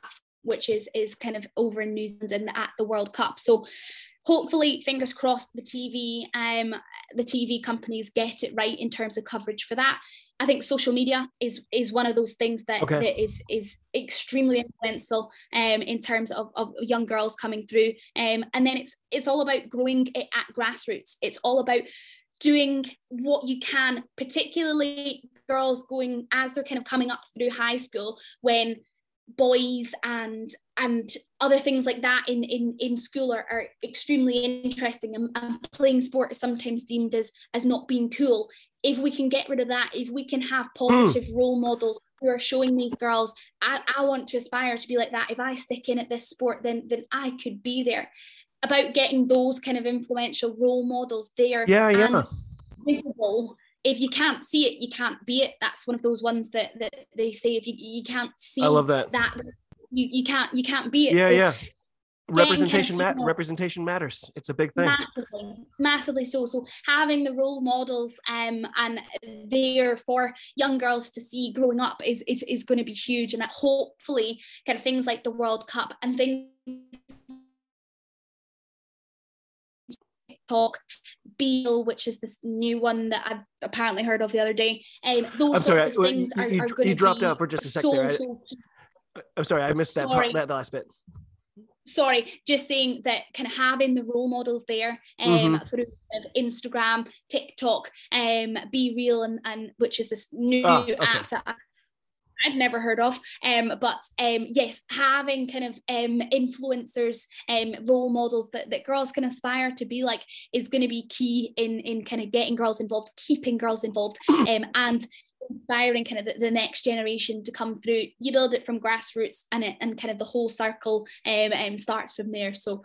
which is is kind of over in New Zealand and at the World Cup. So hopefully, fingers crossed, the TV um the TV companies get it right in terms of coverage for that. I think social media is is one of those things that, okay. that is is extremely influential um, in terms of, of young girls coming through. Um, and then it's it's all about growing it at grassroots. It's all about doing what you can, particularly girls going as they're kind of coming up through high school when boys and and other things like that in in in school are, are extremely interesting and, and, playing sport is sometimes deemed as as not being cool if we can get rid of that if we can have hmm. positive mm. role models who are showing these girls I, I want to aspire to be like that if i stick in at this sport then then i could be there about getting those kind of influential role models there yeah yeah visible if you can't see it, you can't be it. That's one of those ones that that they say if you, you can't see I love that. that you, you can't you can't be it. Yeah, so, yeah. Representation representation matters. It's a big thing. Massively, massively so. So having the role models um and there for young girls to see growing up is is, is going to be huge. And that hopefully kind of things like the World Cup and things talk Beal, which is this new one that I've apparently heard of the other day. Um, those I'm sorts sorry, of things you, are, are going You dropped out for just a second so, so I'm sorry, I missed that part, that last bit. Sorry, just saying that kind of having the role models there um, mm-hmm. through Instagram, TikTok, um, BeReal, and, and which is this new oh, okay. app that I've never heard of. Um, but um, yes, having kind of um, influencers, um, role models that, that girls can aspire to be like is going to be key in in kind of getting girls involved, keeping girls involved, um, and inspiring kind of the, the, next generation to come through. You build it from grassroots, and it and kind of the whole circle um, um starts from there. So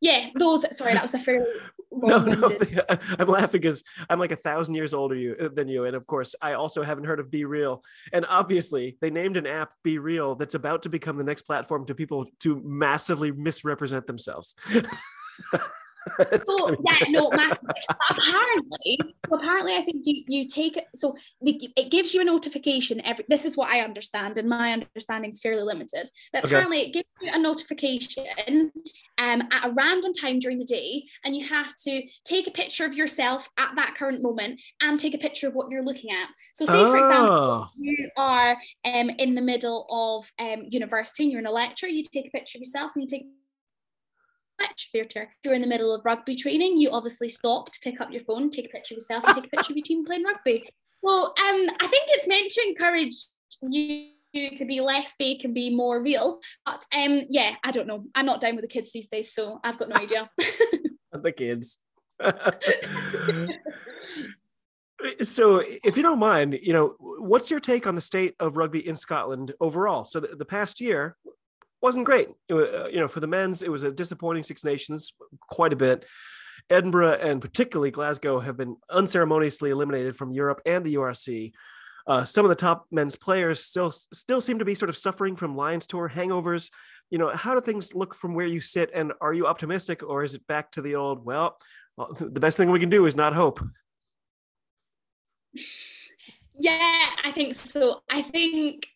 yeah, those. Sorry, that was a fairly. no, no, I'm laughing because I'm like a thousand years older you uh, than you, and of course, I also haven't heard of BeReal. And obviously, they named an app BeReal that's about to become the next platform to people to massively misrepresent themselves. so yeah, no, massively. apparently, so apparently, I think you you take it. So it gives you a notification every. This is what I understand, and my understanding is fairly limited. But okay. apparently, it gives you a notification um at a random time during the day, and you have to take a picture of yourself at that current moment and take a picture of what you're looking at. So, say oh. for example, oh. you are um in the middle of um university and you're in a lecture, you take a picture of yourself and you take match theatre. If you're in the middle of rugby training, you obviously stop to pick up your phone, take a picture of yourself, and take a picture of your team playing rugby. Well, um, I think it's meant to encourage you to be less fake and be more real. But um, yeah, I don't know. I'm not down with the kids these days, so I've got no idea. the kids. so if you don't mind you know what's your take on the state of rugby in scotland overall so the, the past year wasn't great. uh, you know, for the men's, it was a disappointing Six Nations quite a bit. Edinburgh and particularly Glasgow have been unceremoniously eliminated from Europe and the URC. Uh, some of the top men's players still still seem to be sort of suffering from Lions Tour hangovers. You know, how do things look from where you sit, and are you optimistic, or is it back to the old? Well, well the best thing we can do is not hope. Yeah, I think so. I think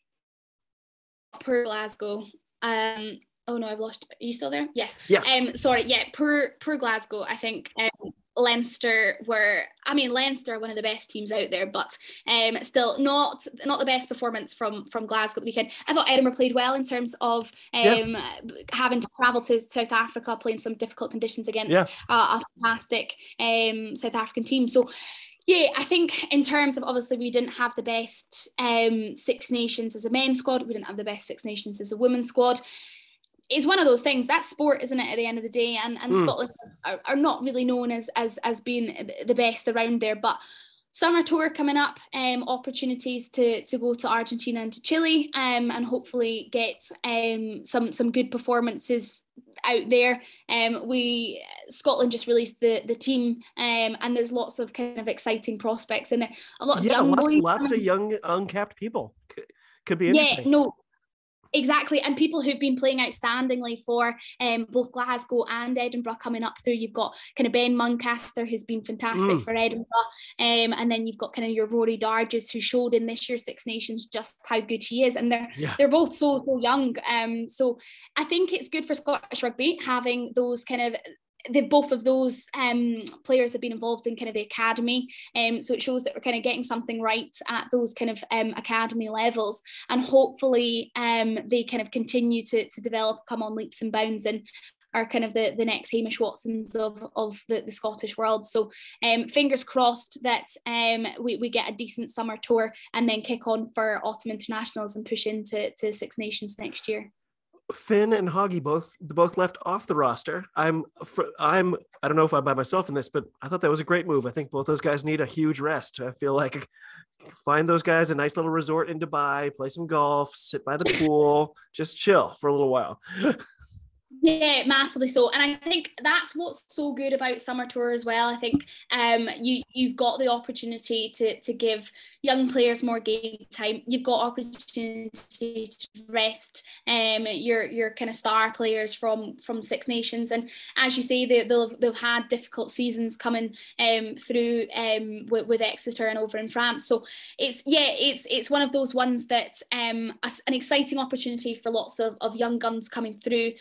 per Glasgow, um, oh no, I've lost. Are you still there? Yes. Yes. Um, sorry. Yeah. Per per Glasgow, I think um, Leinster were. I mean, Leinster are one of the best teams out there, but um, still not not the best performance from from Glasgow the weekend. I thought Edinburgh played well in terms of um, yeah. having to travel to South Africa, playing some difficult conditions against yeah. uh, a fantastic um, South African team. So yeah, I think in terms of obviously we didn't have the best um, Six Nations as a men's squad, we didn't have the best Six Nations as a women's squad. it's one of those things that's sport isn't it at the end of the day and and mm. scotland are, are not really known as as as being the best around there but summer tour coming up um opportunities to to go to argentina and to chile um and hopefully get um some some good performances out there. Um we scotland just released the the team um and there's lots of kind of exciting prospects in there a lot of yeah, young lots, boys lots of young uncapped people. Could, could be interesting. yeah no Exactly, and people who've been playing outstandingly for um, both Glasgow and Edinburgh coming up through. You've got kind of Ben Muncaster, who's been fantastic mm. for Edinburgh, um, and then you've got kind of your Rory Darges, who showed in this year's Six Nations just how good he is, and they're yeah. they're both so so young. Um, so I think it's good for Scottish rugby having those kind of the both of those um, players have been involved in kind of the academy, um, so it shows that we're kind of getting something right at those kind of um, academy levels, and hopefully um, they kind of continue to to develop, come on leaps and bounds, and are kind of the, the next Hamish Watsons of, of the, the Scottish world. So um, fingers crossed that um, we, we get a decent summer tour and then kick on for autumn internationals and push into to Six Nations next year. Finn and Hoggy both both left off the roster. I'm I'm I don't know if I'm by myself in this, but I thought that was a great move. I think both those guys need a huge rest. I feel like find those guys a nice little resort in Dubai, play some golf, sit by the pool, just chill for a little while. Yeah, massively so. And I think that's what's so good about summer tour as well. I think um you you've got the opportunity to to give young players more game time. You've got opportunity to rest um your your kind of star players from from Six Nations. And as you say, they, they'll they've had difficult seasons coming um through um with, with Exeter and over in France. So it's yeah, it's it's one of those ones that um an exciting opportunity for lots of, of young guns coming through.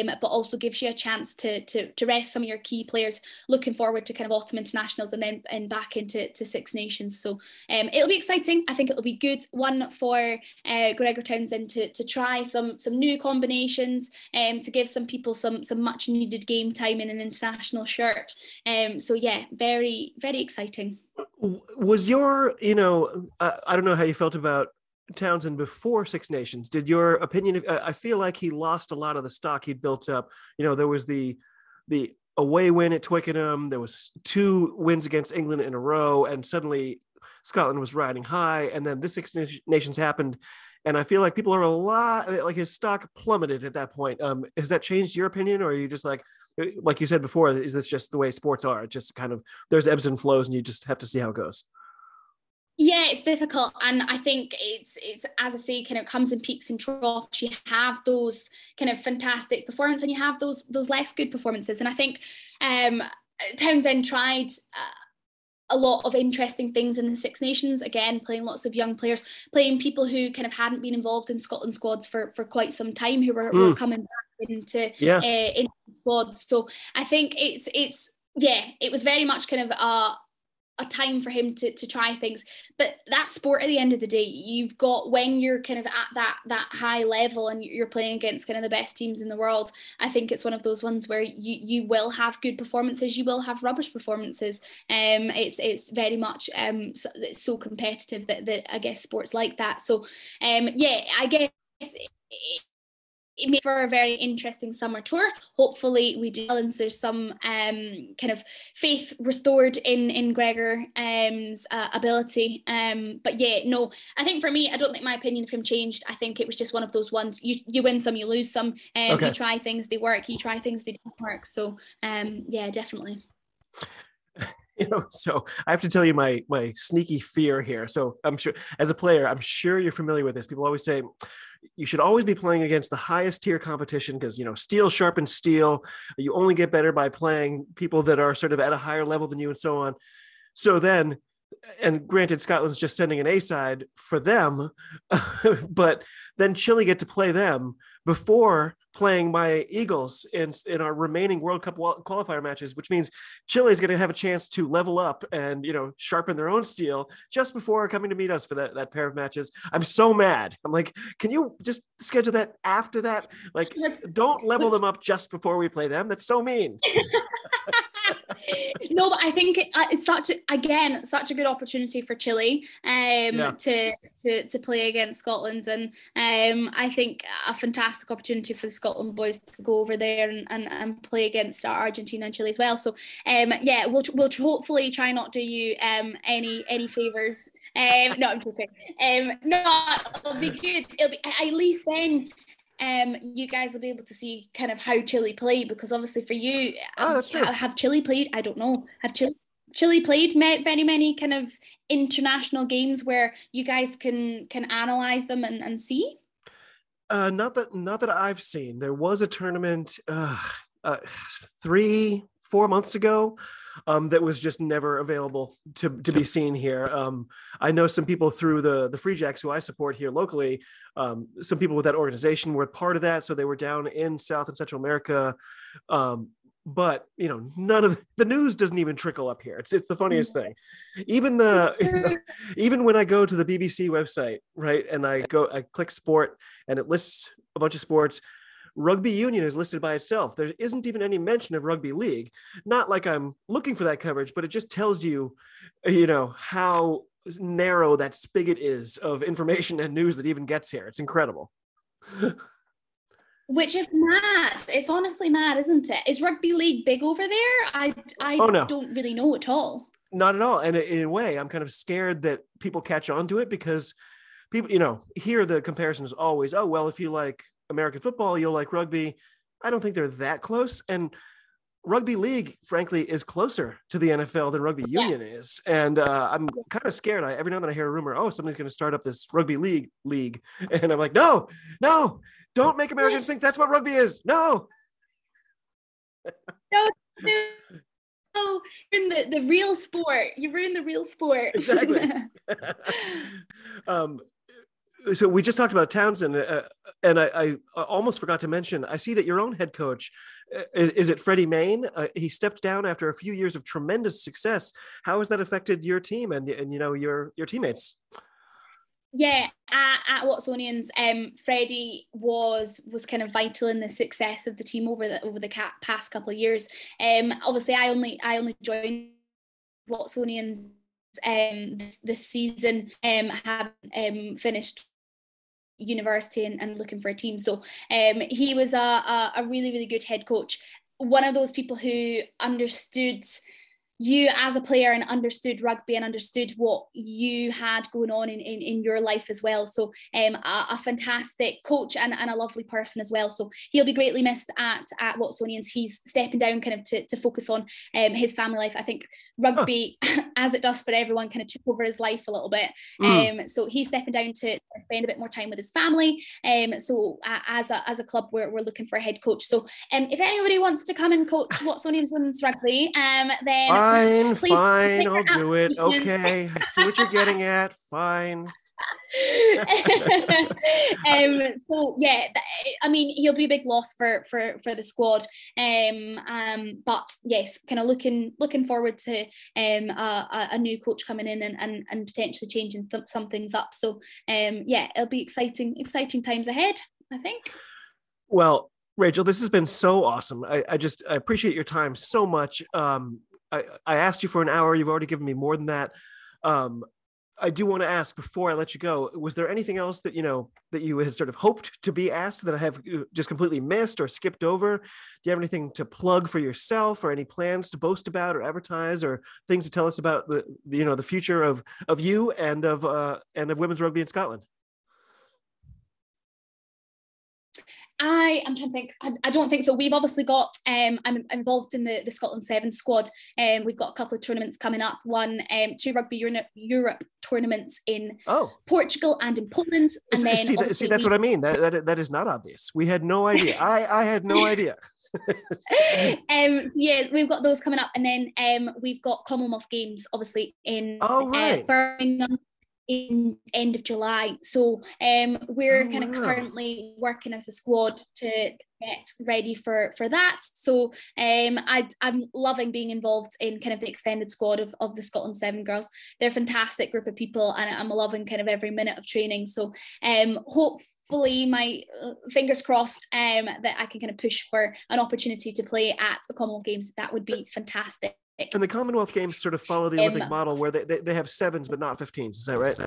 Um, but also gives you a chance to, to, to rest some of your key players looking forward to kind of autumn internationals and then and back into to Six Nations. So um, it'll be exciting. I think it'll be good one for uh, Gregor Townsend to, to try some some new combinations and um, to give some people some some much needed game time in an international shirt. Um, so yeah, very very exciting. Was your you know I don't know how you felt about Townsend before Six Nations. Did your opinion? I feel like he lost a lot of the stock he'd built up. You know, there was the the away win at Twickenham. There was two wins against England in a row, and suddenly Scotland was riding high. And then this Six Nations happened, and I feel like people are a lot like his stock plummeted at that point. Um, has that changed your opinion, or are you just like? Like you said before, is this just the way sports are? Just kind of there's ebbs and flows, and you just have to see how it goes. Yeah, it's difficult, and I think it's it's as I say, kind of comes in peaks and troughs. You have those kind of fantastic performances, and you have those those less good performances. And I think um, Townsend tried. Uh, a lot of interesting things in the Six Nations. Again, playing lots of young players, playing people who kind of hadn't been involved in Scotland squads for, for quite some time, who were, mm. were coming back into yeah. uh, into squads. So I think it's it's yeah, it was very much kind of a a time for him to, to try things. But that sport at the end of the day you've got when you're kind of at that that high level and you're playing against kind of the best teams in the world i think it's one of those ones where you you will have good performances you will have rubbish performances. Um it's it's very much um so, it's so competitive that, that i guess sports like that. So um yeah i guess it, it made for a very interesting summer tour. Hopefully, we do. And there's some um, kind of faith restored in in Gregor's um, uh, ability. Um, but yeah, no, I think for me, I don't think my opinion of him changed. I think it was just one of those ones. You you win some, you lose some. Um, okay. You try things, they work. You try things, they don't work. So um, yeah, definitely. you know so i have to tell you my my sneaky fear here. So i'm sure as a player i'm sure you're familiar with this. People always say you should always be playing against the highest tier competition because you know steel sharpens steel. You only get better by playing people that are sort of at a higher level than you and so on. So then and granted scotland's just sending an a side for them but then chile get to play them before playing my Eagles in, in our remaining World Cup qualifier matches, which means Chile is going to have a chance to level up and you know sharpen their own steel just before coming to meet us for that, that pair of matches. I'm so mad. I'm like, can you just schedule that after that? Like, don't level them up just before we play them. That's so mean. no, but I think uh, it's such a, again such a good opportunity for Chile um, yeah. to, to to play against Scotland, and um, I think a fantastic opportunity for the Scotland boys to go over there and, and, and play against Argentina and Chile as well. So um, yeah, we'll we'll hopefully try not to do you um, any any favors. Um, no, I'm joking. Um, no, it'll be good. It'll be at least then um, you guys will be able to see kind of how Chile play because obviously for you, oh, true. have Chile played? I don't know. Have Chile Chile played met very many kind of international games where you guys can can analyze them and, and see? Uh, not that not that I've seen. There was a tournament uh, uh, three four months ago um, that was just never available to, to be seen here. Um, I know some people through the the Free Jacks who I support here locally. Um, some people with that organization were part of that, so they were down in South and Central America. Um, but you know, none of the, the, news doesn't even trickle up here. It's it's the funniest thing. Even the you know, even when I go to the BBC website, right, and I go I click sport and it lists a bunch of sports Rugby union is listed by itself. There isn't even any mention of rugby league. Not like I'm looking for that coverage, but it just tells you, you know, how narrow that spigot is of information and news that even gets here. It's incredible. Which is mad. It's honestly mad, isn't it? Is rugby league big over there? I I oh, no. don't really know at all. Not at all. And in a way, I'm kind of scared that people catch on to it because people, you know, here the comparison is always, oh well, if you like American football, you'll like rugby. I don't think they're that close. And rugby league, frankly, is closer to the NFL than rugby union yeah. is. And uh, I'm kind of scared. I, every now and then I hear a rumor, oh, somebody's going to start up this rugby league league. And I'm like, no, no, don't make Americans think that's what rugby is. No. no, no. in the, the real sport. You ruin the real sport. exactly. um, so we just talked about Townsend, uh, and I, I, almost forgot to mention. I see that your own head coach uh, is, is it Freddie Main? Uh, he stepped down after a few years of tremendous success. How has that affected your team and and you know your your teammates? Yeah, at, at Watsonians, um, Freddie was was kind of vital in the success of the team over the over the past couple of years. Um, obviously, I only I only joined Watsonians um this, this season um have um finished university and, and looking for a team. So um, he was a, a, a really, really good head coach. One of those people who understood you as a player and understood rugby and understood what you had going on in, in, in your life as well. So um, a, a, fantastic coach and, and a lovely person as well. So he'll be greatly missed at at Watsonians. He's stepping down kind of to, to focus on um, his family life. I think rugby, huh. as it does for everyone, kind of took over his life a little bit. Mm. Um, so he's stepping down to spend a bit more time with his family. Um, so uh, as a as a club, we're, we're looking for a head coach. So um, if anybody wants to come and coach Watsonians women's rugby, um, then Fine, fine, I'll do it. Okay, I see what you're getting at. Fine. um, so yeah, I mean he'll be a big loss for for for the squad. Um, um, but yes, kind of looking looking forward to um a, a new coach coming in and and, and potentially changing th- some things up. So um, yeah, it'll be exciting exciting times ahead. I think. Well, Rachel, this has been so awesome. I, I just I appreciate your time so much. Um, I, I asked you for an hour. You've already given me more than that. Um, I do want to ask before I let you go, was there anything else that, you know, that you had sort of hoped to be asked that I have uh, just completely missed or skipped over? Do you have anything to plug for yourself or any plans to boast about or advertise or things to tell us about the, the you know, the future of, of you and of, uh, and of women's rugby in Scotland? I am trying to think. I, I, don't think so. We've obviously got. Um, I'm involved in the, the Scotland Seven squad. Um, we've got a couple of tournaments coming up. One, um, two rugby Europe, Europe tournaments in oh. Portugal and in Poland. And see, then see, that, see that's we, what I mean. That, that that is not obvious. We had no idea. I I had no idea. um, yeah, we've got those coming up, and then um, we've got Commonwealth Games, obviously in oh, right. uh, Birmingham in end of July. So um, we're oh, kind of wow. currently working as a squad to get ready for for that. So um, I I'm loving being involved in kind of the extended squad of, of the Scotland Seven girls. They're a fantastic group of people, and I'm loving kind of every minute of training. So um, hope hopefully my uh, fingers crossed um, that I can kind of push for an opportunity to play at the Commonwealth Games. That would be fantastic. Eh and the Commonwealth Games sort of follow the Olympic model where they, they, they have sevens but not 15s. Is that right?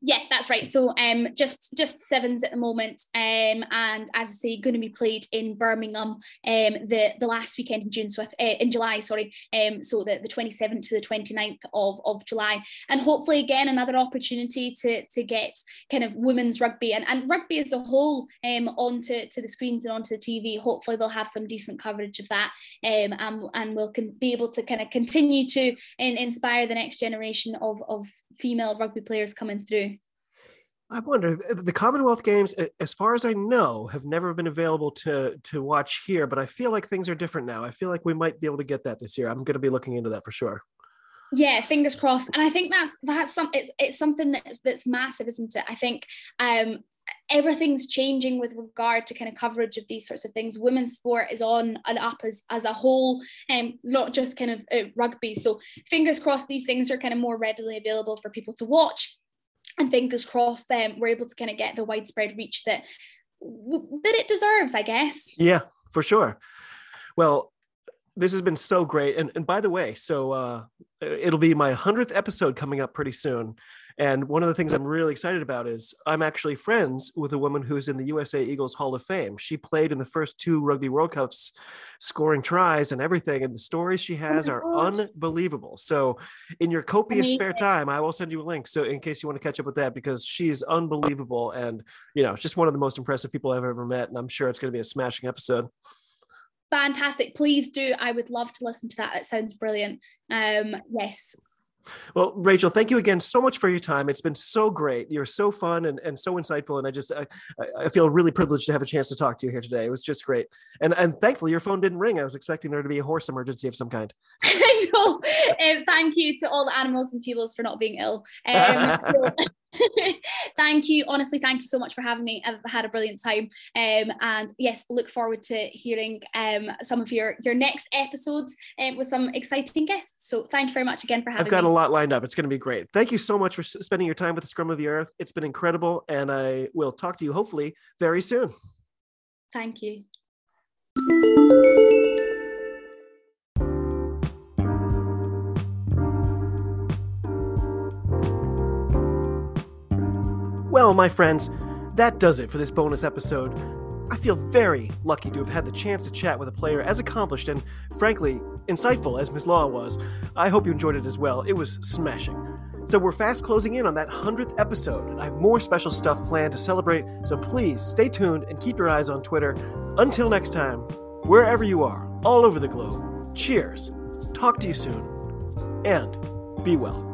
Yeah, that's right. So um, just just sevens at the moment, um, and as I say, going to be played in Birmingham, um, the the last weekend in June, so uh, in July, sorry, um, so the the twenty seventh to the 29th of of July, and hopefully again another opportunity to to get kind of women's rugby and and rugby as a whole um onto to the screens and onto the TV. Hopefully they'll have some decent coverage of that, um, and and we'll can be able to kind of continue to in, inspire the next generation of of female rugby players coming through. I wonder the Commonwealth Games, as far as I know, have never been available to to watch here. But I feel like things are different now. I feel like we might be able to get that this year. I'm going to be looking into that for sure. Yeah, fingers crossed. And I think that's that's some it's it's something that's that's massive, isn't it? I think um everything's changing with regard to kind of coverage of these sorts of things. Women's sport is on and up as, as a whole, and um, not just kind of uh, rugby. So fingers crossed, these things are kind of more readily available for people to watch and fingers crossed then we're able to kind of get the widespread reach that that it deserves i guess. Yeah for sure. Well this has been so great and, and by the way so uh, it'll be my 100th episode coming up pretty soon and one of the things I'm really excited about is I'm actually friends with a woman who's in the USA Eagles Hall of Fame. She played in the first two Rugby World Cups, scoring tries and everything. And the stories she has oh are gosh. unbelievable. So, in your copious Amazing. spare time, I will send you a link. So, in case you want to catch up with that, because she's unbelievable and, you know, just one of the most impressive people I've ever met. And I'm sure it's going to be a smashing episode fantastic please do i would love to listen to that it sounds brilliant um yes well, Rachel, thank you again so much for your time. It's been so great. You're so fun and, and so insightful. And I just, I, I feel really privileged to have a chance to talk to you here today. It was just great. And, and thankfully your phone didn't ring. I was expecting there to be a horse emergency of some kind. I know. Um, thank you to all the animals and peoples for not being ill. Um, thank you. Honestly, thank you so much for having me. I've had a brilliant time. Um, and yes, look forward to hearing um, some of your, your next episodes um, with some exciting guests. So thank you very much again for having me. I've got me. a lot lined up. It's going to be great. Thank you so much for spending your time with the Scrum of the Earth. It's been incredible. And I will talk to you hopefully very soon. Thank you. Well, my friends, that does it for this bonus episode. I feel very lucky to have had the chance to chat with a player as accomplished and, frankly, insightful as Ms. Law was. I hope you enjoyed it as well. It was smashing. So we're fast closing in on that 100th episode, and I have more special stuff planned to celebrate, so please stay tuned and keep your eyes on Twitter. Until next time, wherever you are, all over the globe, cheers, talk to you soon, and be well.